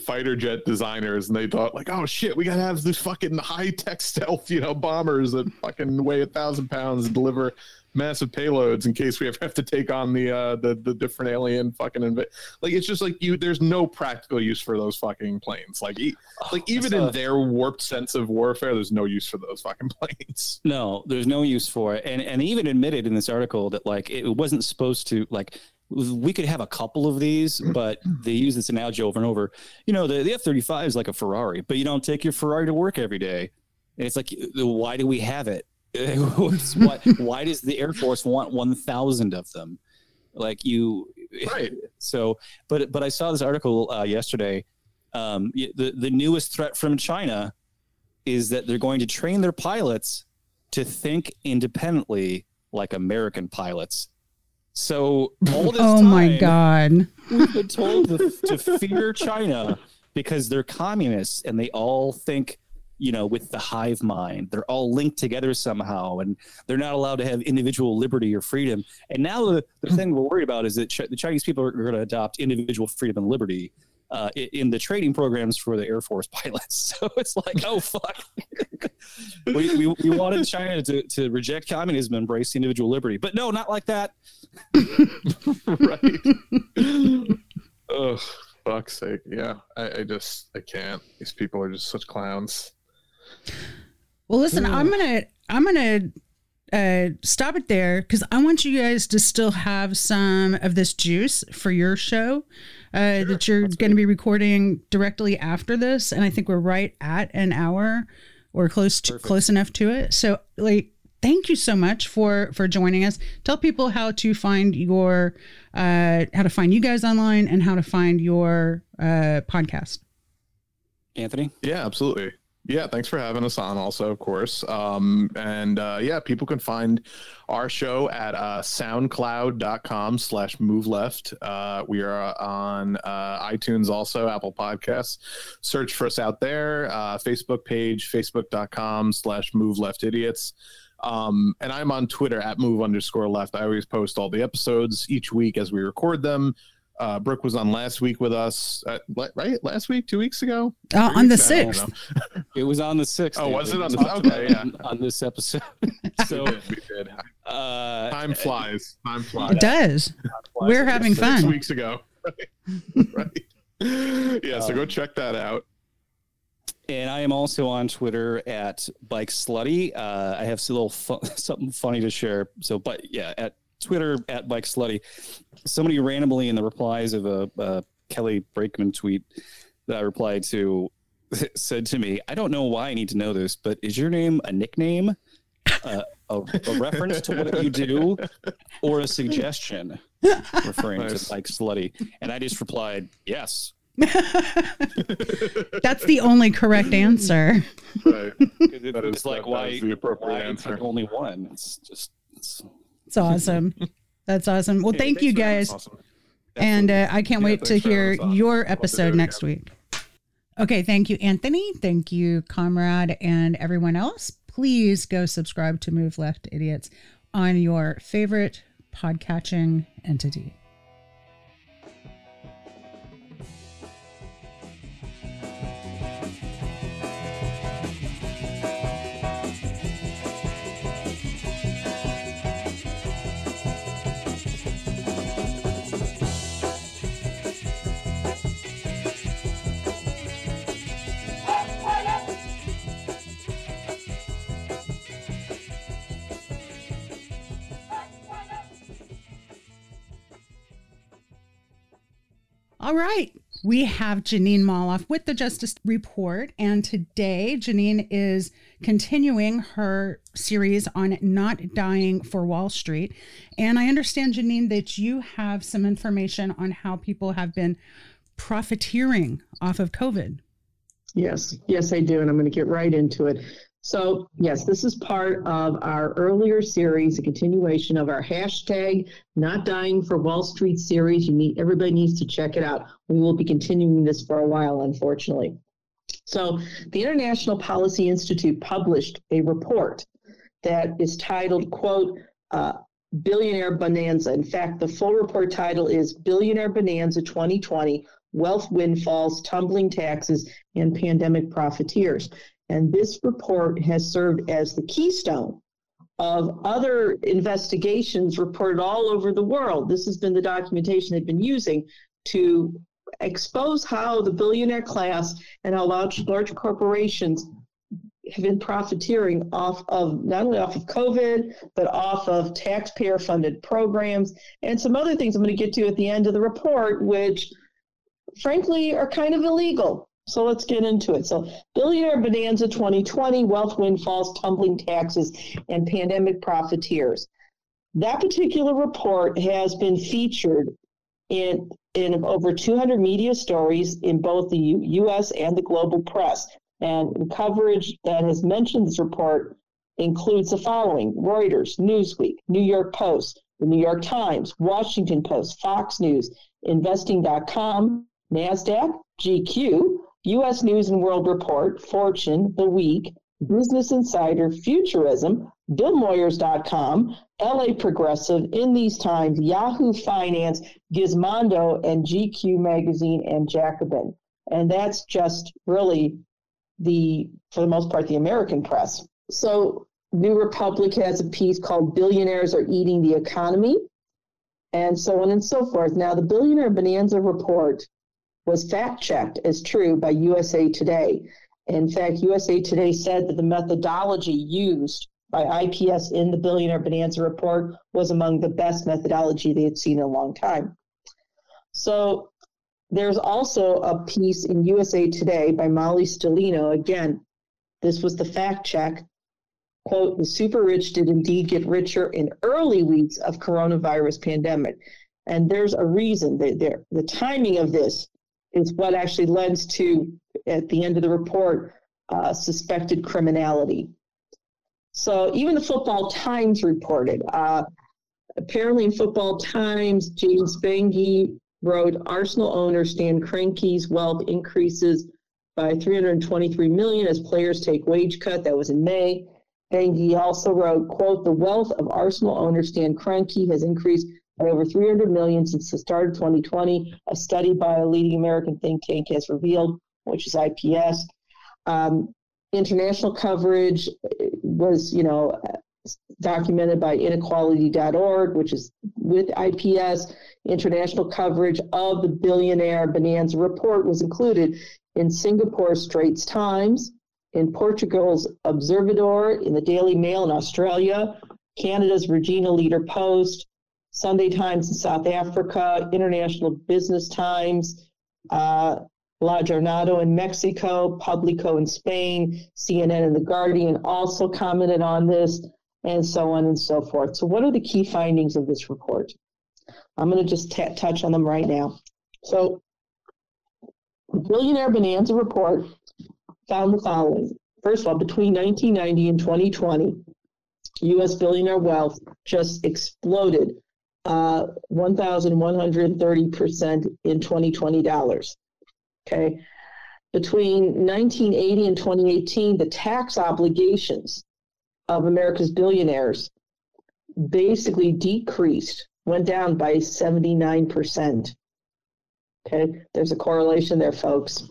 fighter jet designers, and they thought like, oh shit, we gotta have these fucking high tech stealth, you know, bombers that fucking weigh a thousand pounds and deliver massive payloads in case we ever have to take on the uh the, the different alien fucking inv- like it's just like you there's no practical use for those fucking planes like e- oh, like even in their warped sense of warfare there's no use for those fucking planes no there's no use for it and and even admitted in this article that like it wasn't supposed to like we could have a couple of these, but they use this analogy over and over. You know, the, the F 35 is like a Ferrari, but you don't take your Ferrari to work every day. And it's like, why do we have it? why, why does the Air Force want 1,000 of them? Like you, right? So, but but I saw this article uh, yesterday. Um, the the newest threat from China is that they're going to train their pilots to think independently like American pilots. So all this oh time, my god, we've been told to, to fear China because they're communists and they all think you know, with the hive mind. They're all linked together somehow, and they're not allowed to have individual liberty or freedom. And now the, the thing we're worried about is that Ch- the Chinese people are going to adopt individual freedom and liberty uh, in the training programs for the Air Force pilots. So it's like, oh fuck, we, we, we, wanted China to, to reject communism, and embrace individual liberty, but no, not like that. right. oh, fuck's sake! Yeah, I, I just I can't. These people are just such clowns. Well, listen, I'm gonna I'm gonna uh, stop it there because I want you guys to still have some of this juice for your show uh, sure, that you're going to be recording directly after this, and I think we're right at an hour or close to Perfect. close enough to it. So, like, thank you so much for for joining us. Tell people how to find your uh, how to find you guys online and how to find your uh, podcast. Anthony, yeah, absolutely. Yeah, thanks for having us on. Also, of course, um, and uh, yeah, people can find our show at uh, SoundCloud.com/slash Move Left. Uh, we are on uh, iTunes, also Apple Podcasts. Search for us out there. Uh, Facebook page, Facebook.com/slash Move Left Idiots. Um, and I'm on Twitter at move underscore left. I always post all the episodes each week as we record them. Uh, Brook was on last week with us, uh, right? Last week, two weeks ago, uh, on the sixth. It was on the sixth. Oh, was it on the okay? Yeah, on this episode. so we did. Uh, time flies. Time flies. It does. Flies. We're having fun. Six weeks ago, right? right. Yeah. So go check that out. and I am also on Twitter at Bike Slutty. Uh, I have a little something funny to share. So, but yeah, at Twitter at Bike Slutty. Somebody randomly in the replies of a, a Kelly Brakeman tweet that I replied to said to me, "I don't know why I need to know this, but is your name a nickname, uh, a, a, reference to what you do, or a suggestion referring nice. to Bike Slutty?" And I just replied, "Yes." That's the only correct answer. Right. It, that it's like why the appropriate why answer. Only one. It's just it's, it's awesome. That's awesome. Well, hey, thank you guys. Awesome. And uh, I can't yeah, wait to hear your episode next week. Okay, thank you, Anthony. Thank you, Komrade, and everyone else. Please go subscribe to Move Left Idiots on your favorite podcatching entity. All right. We have Jeanine Molloff with the Justice Report. And today, Jeanine is continuing her series on not dying for Wall Street. And I understand, Jeanine, that you have some information on how people have been profiteering off of COVID. Yes, yes, I do. And I'm going to get right into it. So, yes, this is part of our earlier series, a continuation of our hashtag not dying for Wall Street series. You need everybody needs to check it out. We will be continuing this for a while, unfortunately. So, the International Policy Institute published a report that is titled, quote, uh, Billionaire Bonanza. In fact, the full report title is Billionaire Bonanza 2020 Wealth Windfalls, Tumbling Taxes, and Pandemic Profiteers. And this report has served as the keystone of other investigations reported all over the world. This has been the documentation they've been using to expose how the billionaire class and how large, large corporations have been profiteering off of not only off of COVID, but off of taxpayer funded programs and some other things I'm going to get to at the end of the report, which frankly are kind of illegal. So let's get into it. So, Billionaire Bonanza 2020, Wealth Windfalls, Tumbling Taxes, and Pandemic Profiteers. That particular report has been featured in, in over 200 media stories in both the U- U.S. and the global press. And coverage that has mentioned this report includes the following Reuters, Newsweek, New York Post, the New York Times, Washington Post, Fox News, Investing.com, NASDAQ, GQ, U.S. News and World Report, Fortune, The Week, Business Insider, Futurism, BillMoyers.com, LA Progressive, In These Times, Yahoo Finance, Gizmodo, and GQ Magazine and Jacobin. And that's just really the, for the most part, the American press. So New Republic has a piece called Billionaires Are Eating the Economy, and so on and so forth. Now, the Billionaire Bonanza report was fact checked as true by USA Today. In fact, USA Today said that the methodology used by IPS in the Billionaire Bonanza report was among the best methodology they had seen in a long time. So there's also a piece in USA Today by Molly Stellino. Again, this was the fact check. Quote, the super rich did indeed get richer in early weeks of coronavirus pandemic. And there's a reason that the timing of this is what actually lends to, at the end of the report, uh, suspected criminality. So even the Football Times reported. Uh, apparently, in Football Times, James Bengi wrote Arsenal owner Stan Kroenke's wealth increases by 323 million as players take wage cut. That was in May. Bengi also wrote, "quote The wealth of Arsenal owner Stan Kroenke has increased over 300 million since the start of 2020. A study by a leading American think tank has revealed, which is IPS. Um, international coverage was, you know, documented by inequality.org, which is with IPS. International coverage of the billionaire bonanza report was included in Singapore's Straits Times, in Portugal's Observador, in the Daily Mail in Australia, Canada's Regina Leader Post, Sunday Times in South Africa, International Business Times, uh, La Jornada in Mexico, Publico in Spain, CNN and The Guardian also commented on this, and so on and so forth. So, what are the key findings of this report? I'm going to just t- touch on them right now. So, the Billionaire Bonanza report found the following. First of all, between 1990 and 2020, U.S. billionaire wealth just exploded uh, 1,130% in 2020 dollars. Okay. Between 1980 and 2018, the tax obligations of America's billionaires basically decreased, went down by 79%. Okay. There's a correlation there, folks.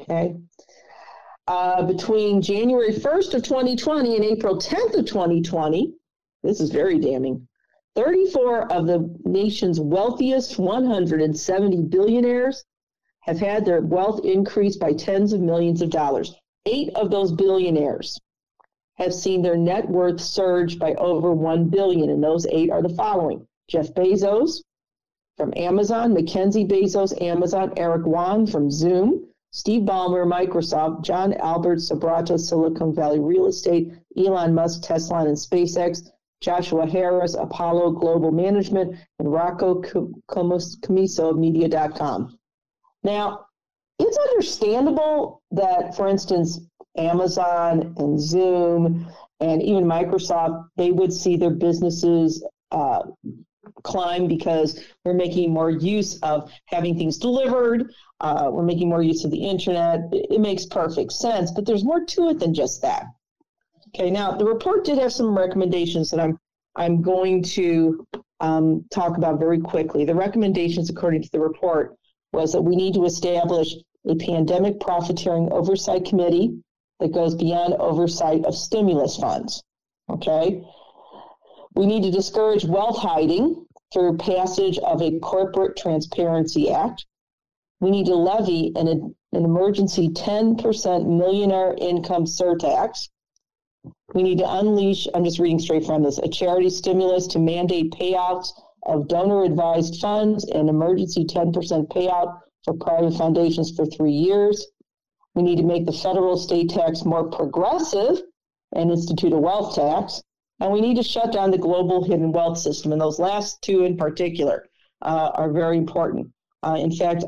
Okay. Uh, between January 1st of 2020 and April 10th of 2020, this is very damning. 34 of the nation's wealthiest 170 billionaires have had their wealth increase by tens of millions of dollars. Eight of those billionaires have seen their net worth surge by over 1 billion and those eight are the following jeff bezos from amazon mackenzie bezos amazon eric yuan from zoom steve ballmer microsoft john albert Sobrato, silicon valley real estate elon musk tesla and spacex joshua harris apollo global management and rocco commisso of Mediacom now it's understandable that for instance Amazon and Zoom and even Microsoft, they would see their businesses uh, climb because we're making more use of having things delivered. Uh, we're making more use of the internet. It makes perfect sense, but there's more to it than just that. Okay, now the report did have some recommendations that I'm I'm going to um, talk about very quickly. The recommendations, according to the report, was that we need to establish a pandemic profiteering oversight committee that goes beyond oversight of stimulus funds. Okay? We need to discourage wealth hiding through passage of a Corporate Transparency Act. We need to levy an, an emergency 10% millionaire income surtax. We need to unleash, I'm just reading straight from this, a charity stimulus to mandate payouts of donor advised funds and emergency 10% payout for private foundations for three years. We need to make the federal state tax more progressive and institute a wealth tax. And we need to shut down the global hidden wealth system. And those last two in particular uh, are very important. Uh, in fact,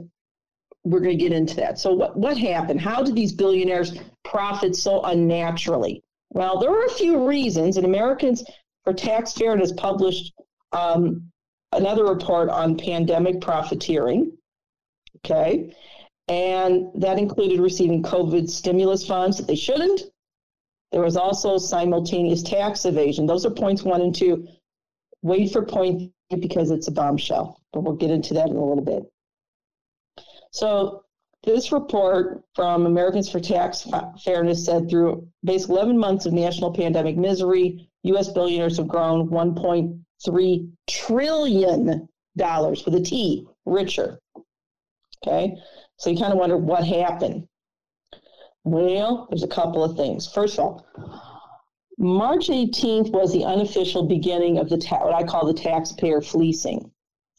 we're going to get into that. So, what, what happened? How did these billionaires profit so unnaturally? Well, there are a few reasons, and Americans for Tax Fairness published um, another report on pandemic profiteering. Okay. And that included receiving COVID stimulus funds that they shouldn't. There was also simultaneous tax evasion. Those are points one and two. Wait for point because it's a bombshell, but we'll get into that in a little bit. So, this report from Americans for Tax Fairness said through basically 11 months of national pandemic misery, U.S. billionaires have grown 1.3 trillion dollars with a T, richer. Okay, so you kind of wonder what happened. Well, there's a couple of things. First of all, March 18th was the unofficial beginning of the ta- what I call the taxpayer fleecing.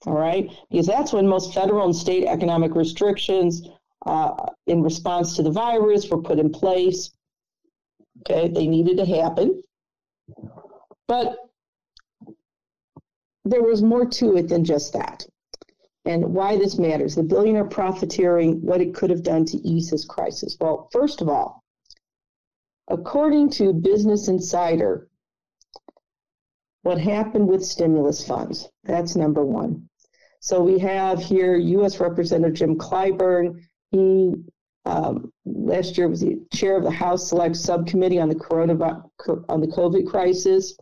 All right, because that's when most federal and state economic restrictions uh, in response to the virus were put in place. Okay, they needed to happen, but there was more to it than just that and why this matters the billionaire profiteering, what it could have done to ease this crisis. Well, first of all, according to Business Insider, what happened with stimulus funds? That's number one. So we have here U.S. Representative Jim Clyburn. He um, last year was the chair of the House Select Subcommittee on the coronavirus on the COVID crisis.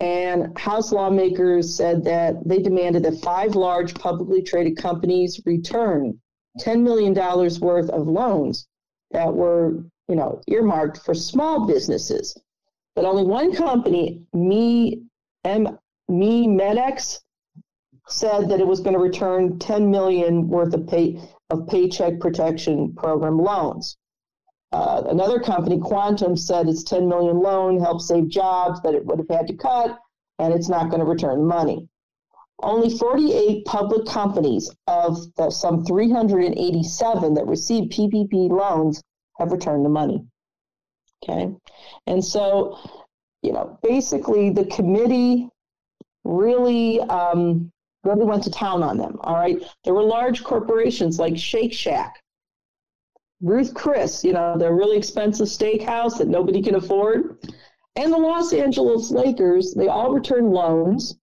And House lawmakers said that they demanded that five large publicly traded companies return $10 million worth of loans that were, you know, earmarked for small businesses. But only one company, Me, M, MiMedx, said that it was going to return 10 million worth of pay of Paycheck Protection Program loans. Uh, another company, Quantum, said its 10 million loan helped save jobs that it would have had to cut, and it's not going to return money. Only 48 public companies of the some 387 that received PPP loans have returned the money. Okay, and so you know, basically the committee really um, really went to town on them. All right, there were large corporations like Shake Shack, Ruth Chris, you know, the really expensive steakhouse that nobody can afford, and the Los Angeles Lakers. They all returned loans,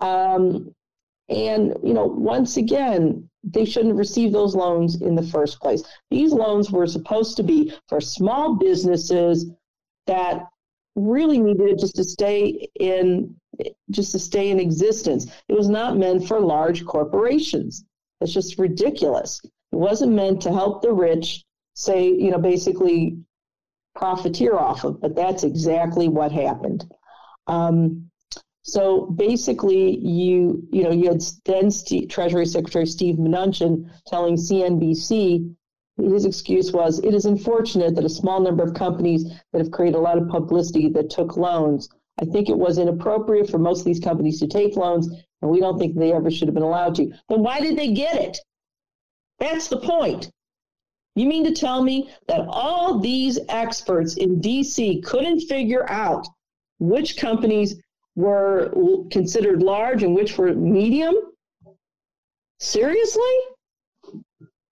um, and you know, once again, they shouldn't have received those loans in the first place. These loans were supposed to be for small businesses that really needed it just to stay in just to stay in existence. It was not meant for large corporations. It's just ridiculous. It wasn't meant to help the rich say, you know, basically profiteer off of, but that's exactly what happened. Um, so basically, you you know you had then Treasury Secretary Steve Mnuchin telling CNBC his excuse was, it is unfortunate that a small number of companies that have created a lot of publicity that took loans. I think it was inappropriate for most of these companies to take loans, and we don't think they ever should have been allowed to. Then why did they get it? That's the point. You mean to tell me that all these experts in DC couldn't figure out which companies were considered large and which were medium? Seriously?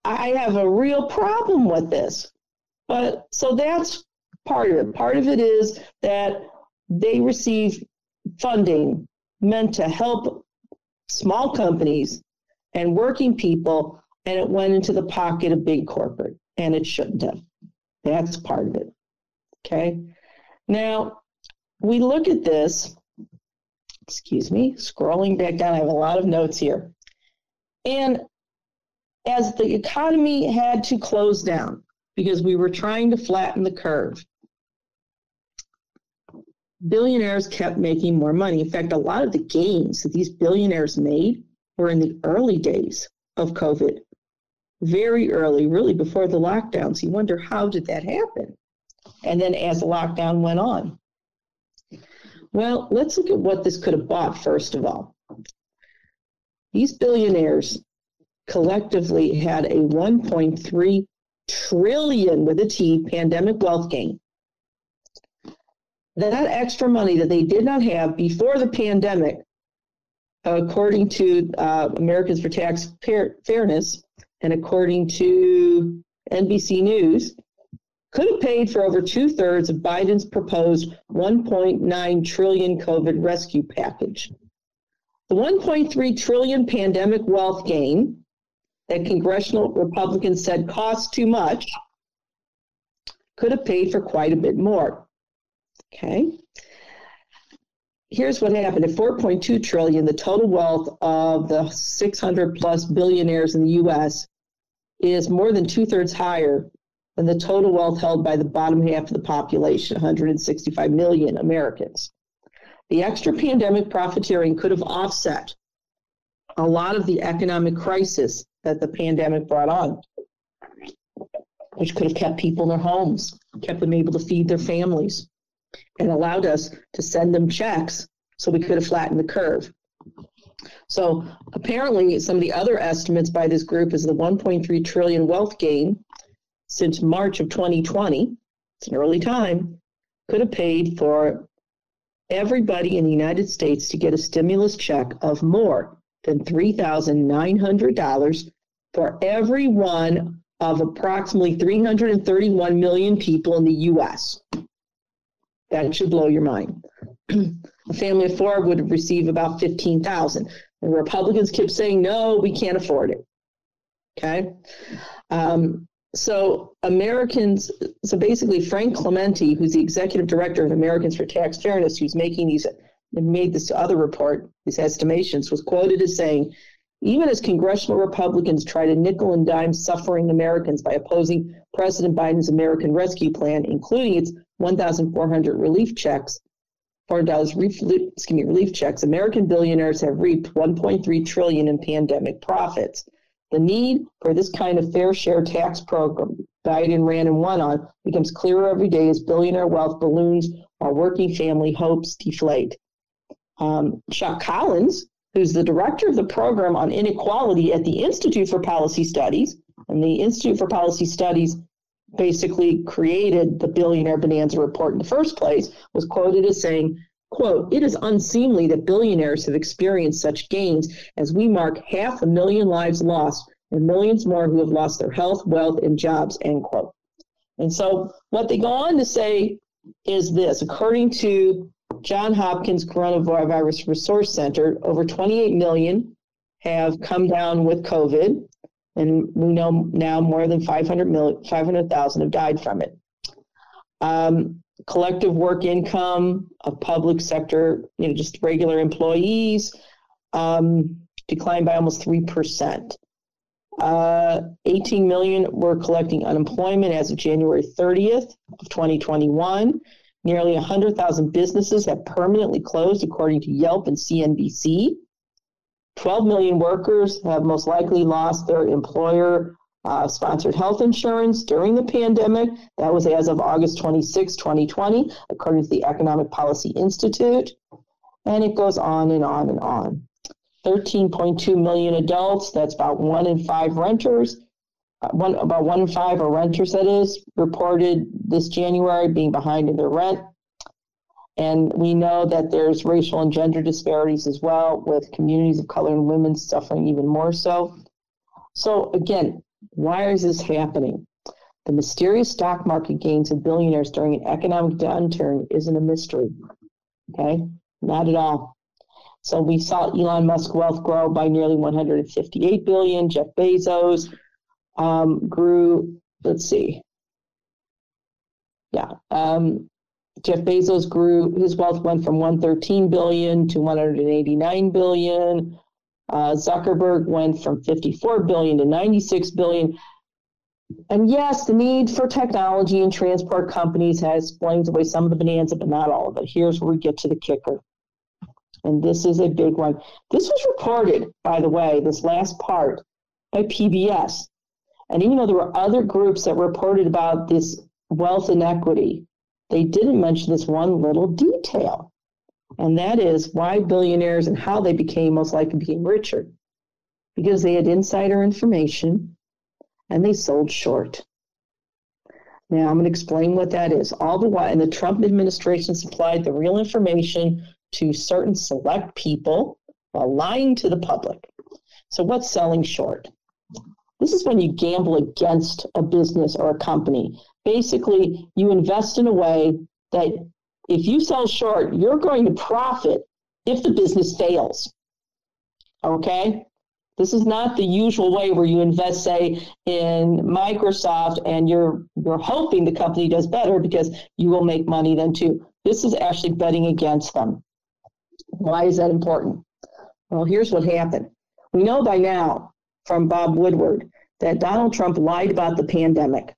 I have a real problem with this. But so that's part of it. Part of it is that they receive funding meant to help small companies and working people, and it went into the pocket of big corporate, and it shouldn't have. That's part of it. Okay. Now, we look at this, excuse me, scrolling back down, I have a lot of notes here. And as the economy had to close down because we were trying to flatten the curve, billionaires kept making more money. In fact, a lot of the gains that these billionaires made were in the early days of COVID, very early, really before the lockdowns. You wonder how did that happen? And then as the lockdown went on. Well, let's look at what this could have bought first of all. These billionaires collectively had a 1.3 trillion with a T pandemic wealth gain. That extra money that they did not have before the pandemic, according to uh, Americans for Tax Fairness and according to NBC News, could have paid for over two thirds of Biden's proposed 1.9 trillion COVID rescue package. The 1.3 trillion pandemic wealth gain that congressional Republicans said cost too much could have paid for quite a bit more. Okay. Here's what happened at 4.2 trillion, the total wealth of the 600 plus billionaires in the US is more than two thirds higher than the total wealth held by the bottom half of the population, 165 million Americans. The extra pandemic profiteering could have offset a lot of the economic crisis that the pandemic brought on, which could have kept people in their homes, kept them able to feed their families, and allowed us to send them checks so we could have flattened the curve. So apparently, some of the other estimates by this group is the 1.3 trillion wealth gain since March of 2020. It's an early time. Could have paid for everybody in the United States to get a stimulus check of more than $3,900 for every one of approximately 331 million people in the US. That should blow your mind. a family of four would receive about 15,000. The Republicans kept saying, no, we can't afford it. Okay. Um, so Americans, so basically Frank Clemente, who's the executive director of Americans for Tax Fairness, who's making these made this other report, these estimations, was quoted as saying, even as congressional Republicans try to nickel and dime suffering Americans by opposing President Biden's American Rescue Plan, including its 1,400 relief checks, $400 relief, excuse me, relief checks, American billionaires have reaped 1.3 trillion in pandemic profits. The need for this kind of fair share tax program Biden ran and won on becomes clearer every day as billionaire wealth balloons while working family hopes deflate. Um, Chuck Collins, who's the director of the program on inequality at the Institute for Policy Studies, and the Institute for Policy Studies basically created the billionaire bonanza report in the first place, was quoted as saying, quote, it is unseemly that billionaires have experienced such gains as we mark half a million lives lost and millions more who have lost their health, wealth, and jobs, end quote. And so what they go on to say is this according to John Hopkins Coronavirus Resource Center, over 28 million have come down with COVID, and we know now more than 500 500,000 have died from it. Um, collective work income of public sector, you know, just regular employees, um, declined by almost 3%. Uh, 18 million were collecting unemployment as of January 30th of 2021. Nearly 100,000 businesses have permanently closed, according to Yelp and CNBC. 12 million workers have most likely lost their employer uh, sponsored health insurance during the pandemic. That was as of August 26, 2020, according to the Economic Policy Institute. And it goes on and on and on. 13.2 million adults, that's about one in five renters, Uh, one, about one in five are renters, that is, reported this January being behind in their rent. And we know that there's racial and gender disparities as well, with communities of color and women suffering even more so. So, again, why is this happening? The mysterious stock market gains of billionaires during an economic downturn isn't a mystery. Okay? Not at all. So we saw Elon Musk wealth grow by nearly 158 billion. Jeff Bezos um, grew. Let's see. Yeah, um, Jeff Bezos grew. His wealth went from 113 billion to 189 billion. Uh, Zuckerberg went from 54 billion to 96 billion. And yes, the need for technology and transport companies has explains away some of the bonanza, but not all of it. Here's where we get to the kicker and this is a big one. This was reported, by the way, this last part by PBS. And even though there were other groups that reported about this wealth inequity, they didn't mention this one little detail. And that is why billionaires and how they became most likely became richer. Because they had insider information and they sold short. Now I'm going to explain what that is. All the while, and the Trump administration supplied the real information to certain select people while lying to the public. So, what's selling short? This is when you gamble against a business or a company. Basically, you invest in a way that if you sell short, you're going to profit if the business fails. Okay? This is not the usual way where you invest, say, in Microsoft and you're you're hoping the company does better because you will make money then too. This is actually betting against them. Why is that important? Well, here's what happened. We know by now from Bob Woodward that Donald Trump lied about the pandemic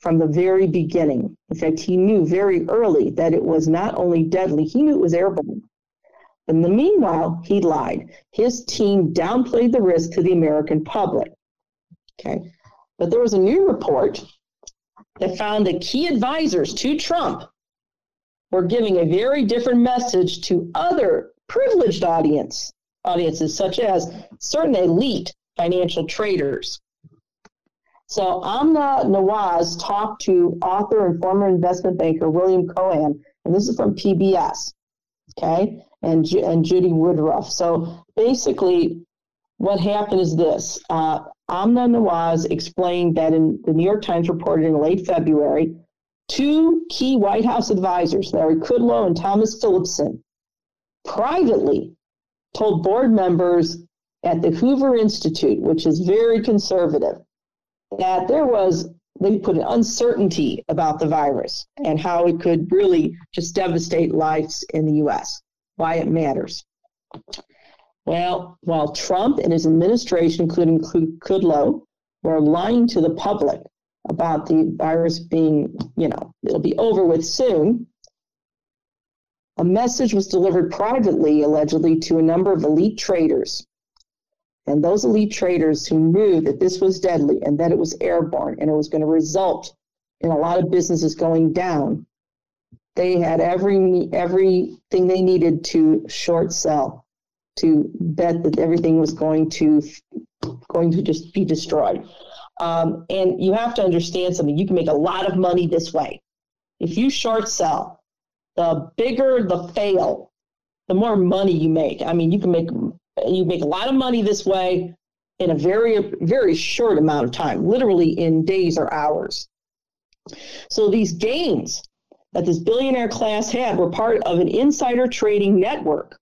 from the very beginning. In fact, he knew very early that it was not only deadly, he knew it was airborne. In the meanwhile, he lied. His team downplayed the risk to the American public. Okay. But there was a new report that found that key advisors to Trump we're giving a very different message to other privileged audience audiences, such as certain elite financial traders. So Amna Nawaz talked to author and former investment banker William Cohan, and this is from PBS, okay, and, and Judy Woodruff. So basically, what happened is this. Uh, Amna Nawaz explained that in the New York Times reported in late February Two key White House advisors, Larry Kudlow and Tomas Philipson, privately told board members at the Hoover Institute, which is very conservative, that there was, they put an uncertainty about the virus and how it could really just devastate lives in the US, why it matters. Well, while Trump and his administration, including Kudlow, were lying to the public about the virus being, you know, it'll be over with soon. A message was delivered privately, allegedly, to a number of elite traders And those elite traders who knew that this was deadly and that it was airborne and it was going to result in a lot of businesses going down, they had every everything they needed to short sell, to bet that everything was going to going to just be destroyed. Um, and you have to understand something. You can make a lot of money this way. If you short sell, the bigger the fail, the more money you make. I mean, you can make you make a lot of money this way in a very very short amount of time, literally in days or hours. So these gains that this billionaire class had were part of an insider trading network,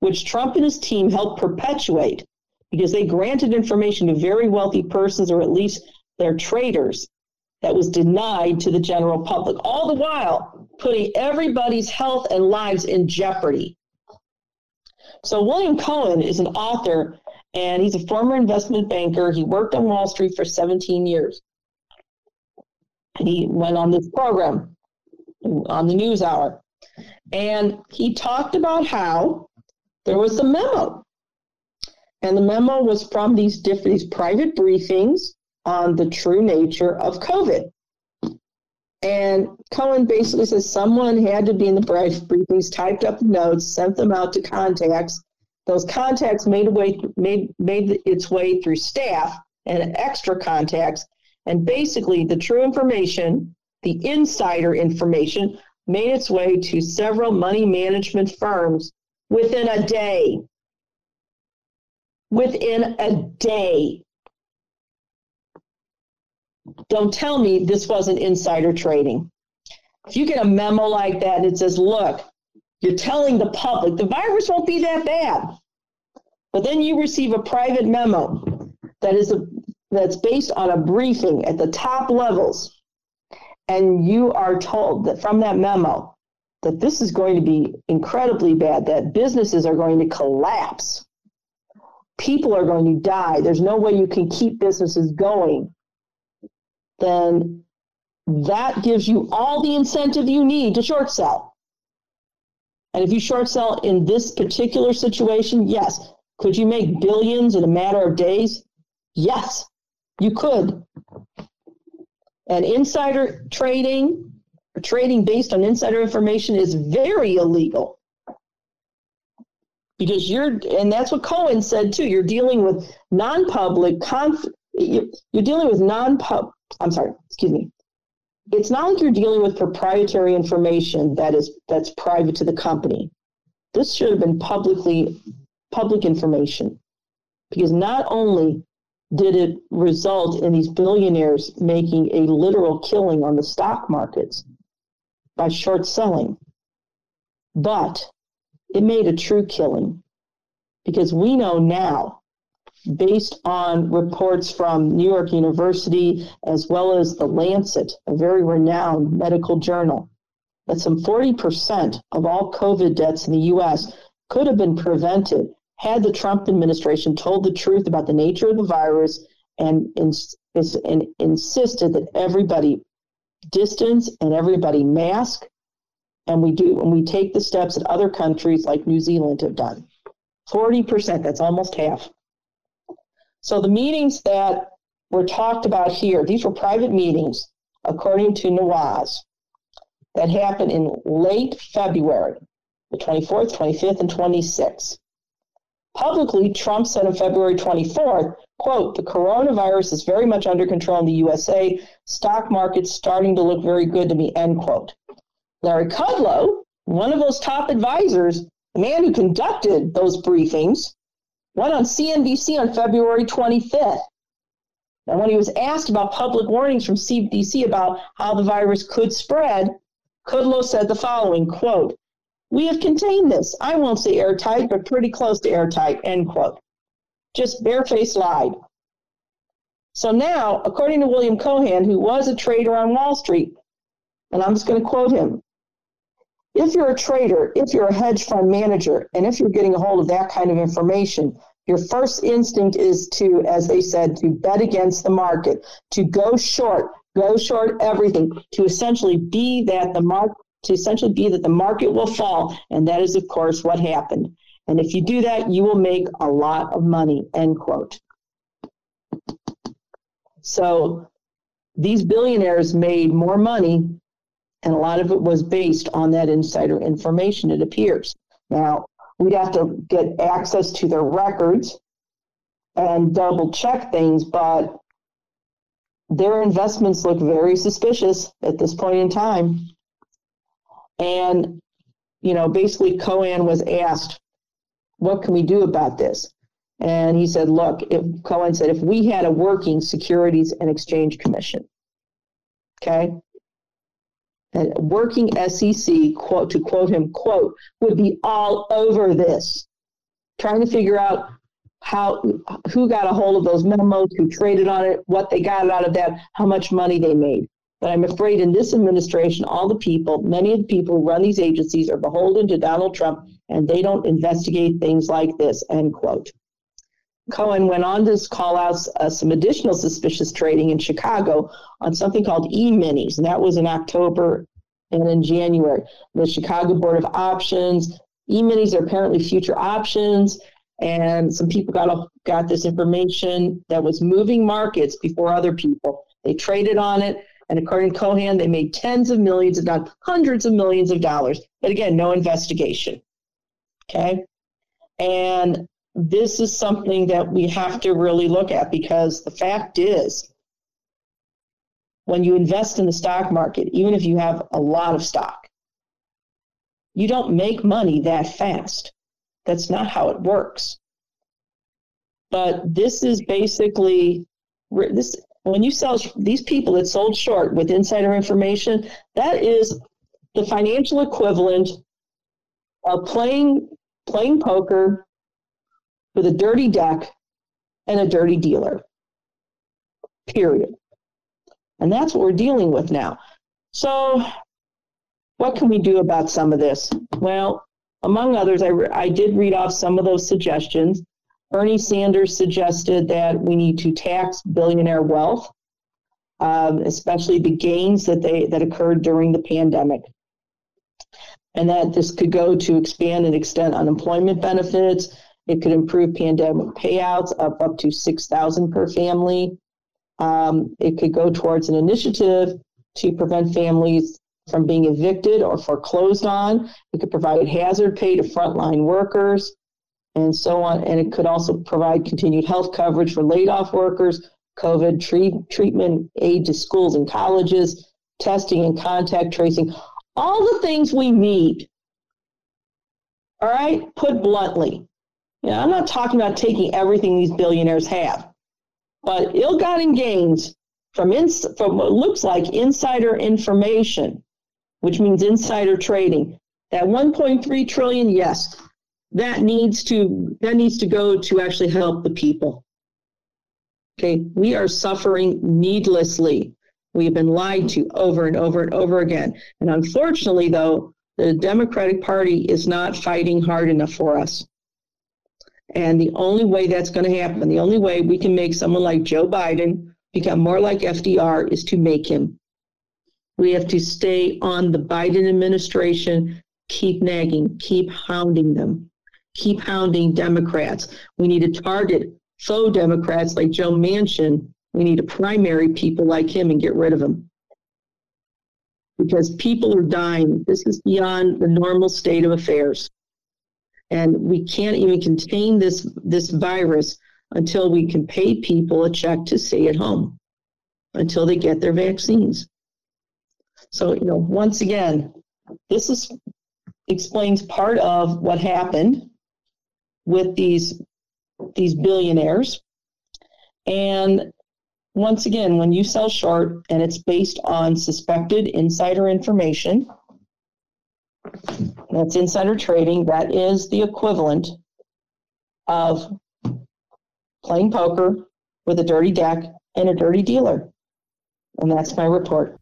which Trump and his team helped perpetuate because they granted information to very wealthy persons or at least their traders that was denied to the general public, all the while putting everybody's health and lives in jeopardy. So, William Cohan is an author and he's a former investment banker. He worked on Wall Street for 17 years. And he went on this program on the news hour. And he talked about how there was a memo. And the memo was from these different these private briefings on the true nature of COVID. And Cohan basically says someone had to be in the briefings, typed up the notes, sent them out to contacts. Those contacts made, way, made, made its way through staff and extra contacts. And basically, the true information, the insider information, made its way to several money management firms within a day. Within a day. Don't tell me this wasn't insider trading. If you get a memo like that and it says, look, you're telling the public the virus won't be that bad. But then you receive a private memo that is a, that's based on a briefing at the top levels. And you are told that from that memo that this is going to be incredibly bad, that businesses are going to collapse. People are going to die. There's no way you can keep businesses going then that gives you all the incentive you need to short sell. And if you short sell in this particular situation, yes. Could you make billions in a matter of days? Yes, you could. And insider trading, trading based on insider information, is very illegal. Because you're, and that's what Cohan said too, you're dealing with non public, conf, you're dealing with non I'm sorry, excuse me. It's not like you're dealing with proprietary information that is that's private to the company. This should have been publicly public information because not only did it result in these billionaires making a literal killing on the stock markets by short selling, but it made a true killing because we know now based on reports from New York University as well as the Lancet, a very renowned medical journal, that some 40% of all COVID deaths in the US could have been prevented had the Trump administration told the truth about the nature of the virus and, ins- and insisted that everybody distance and everybody mask and we do and we take the steps that other countries like New Zealand have done. 40%, that's almost half. So the meetings that were talked about here, these were private meetings, according to Nawaz, that happened in late February, the 24th, 25th, and 26th. Publicly, Trump said on February 24th, quote, the coronavirus is very much under control in the USA, stock market's starting to look very good to me, end quote. Larry Kudlow, one of those top advisors, the man who conducted those briefings, went on CNBC on February 25th. And when he was asked about public warnings from CDC about how the virus could spread, Kudlow said the following quote, We have contained this. I won't say airtight, but pretty close to airtight, end quote. Just barefaced lied. So now, according to William Cohan, who was a trader on Wall Street, and I'm just going to quote him if you're a trader, if you're a hedge fund manager, and if you're getting a hold of that kind of information, your first instinct is to, as they said, to bet against the market, to go short, go short everything, to essentially be that the market, to essentially be that the market will fall, and that is, of course, what happened. And if you do that, you will make a lot of money, end quote. So these billionaires made more money, and a lot of it was based on that insider information, it appears. Now, we'd have to get access to their records and double check things, but their investments look very suspicious at this point in time. And, you know, basically Cohan was asked, what can we do about this? And he said, look, if Cohan said, if we had a working Securities and Exchange Commission, okay, a working SEC, quote, to quote him, quote, would be all over this, trying to figure out how who got a hold of those memos, who traded on it, what they got out of that, how much money they made. But I'm afraid in this administration, all the people, many of the people who run these agencies are beholden to Donald Trump and they don't investigate things like this, end quote. Cohan went on to call out uh, some additional suspicious trading in Chicago on something called e-minis, and that was in October and in January. The Chicago Board of Options, e-minis are apparently future options and some people got got this information that was moving markets before other people. They traded on it, and according to Cohan, they made tens of millions, if not hundreds of millions of dollars. But again, no investigation. Okay, and this is something that we have to really look at because the fact is, when you invest in the stock market, even if you have a lot of stock, you don't make money that fast that's not how it works. But this is basically this when you sell these people that sold short with insider information, that is the financial equivalent of playing playing poker with a dirty deck and a dirty dealer. Period. And that's what we're dealing with now. So, what can we do about some of this? Well, among others, I, re- I did read off some of those suggestions. Bernie Sanders suggested that we need to tax billionaire wealth, um, especially the gains that they that occurred during the pandemic, and that this could go to expand and extend unemployment benefits. It could improve pandemic payouts up up to six thousand per family. Um, it could go towards an initiative to prevent families from being evicted or foreclosed on. It could provide hazard pay to frontline workers and so on. And it could also provide continued health coverage for laid off workers, COVID treat, treatment aid to schools and colleges, testing and contact tracing, all the things we need. All right, put bluntly. I'm not talking about taking everything these billionaires have, but ill-gotten gains from, ins- from what looks like insider information which means insider trading. That 1.3 trillion, yes, that needs to that needs to go to actually help the people. Okay, we are suffering needlessly. We have been lied to over and over and over again. And unfortunately, though, the Democratic Party is not fighting hard enough for us. And the only way that's going to happen, the only way we can make someone like Joe Biden become more like FDR is to make him we have to stay on the Biden administration, keep nagging, keep hounding them, keep hounding Democrats. We need to target faux Democrats like Joe Manchin. We need to primary people like him and get rid of them. Because people are dying. This is beyond the normal state of affairs. And we can't even contain this, this virus until we can pay people a check to stay at home until they get their vaccines. So, you know, once again, this is explains part of what happened with these these billionaires. And once again, when you sell short and it's based on suspected insider information, that's insider trading, that is the equivalent of playing poker with a dirty deck and a dirty dealer. And that's my report.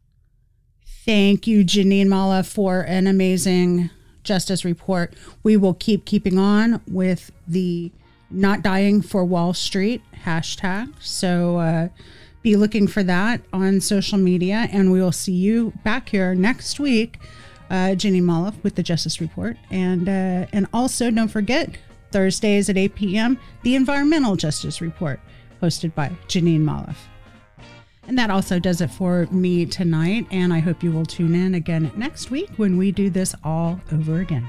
Thank you, Jeanine Mala, for an amazing justice report. We will keep keeping on with the not dying for Wall Street hashtag. So uh, be looking for that on social media, and we will see you back here next week. Uh, Jeanine Mala with the Justice Report, and uh, and also don't forget Thursdays at 8 p.m., the Environmental Justice Report, hosted by Jeanine Molloff. And that also does it for me tonight. And I hope you will tune in again next week when we do this all over again.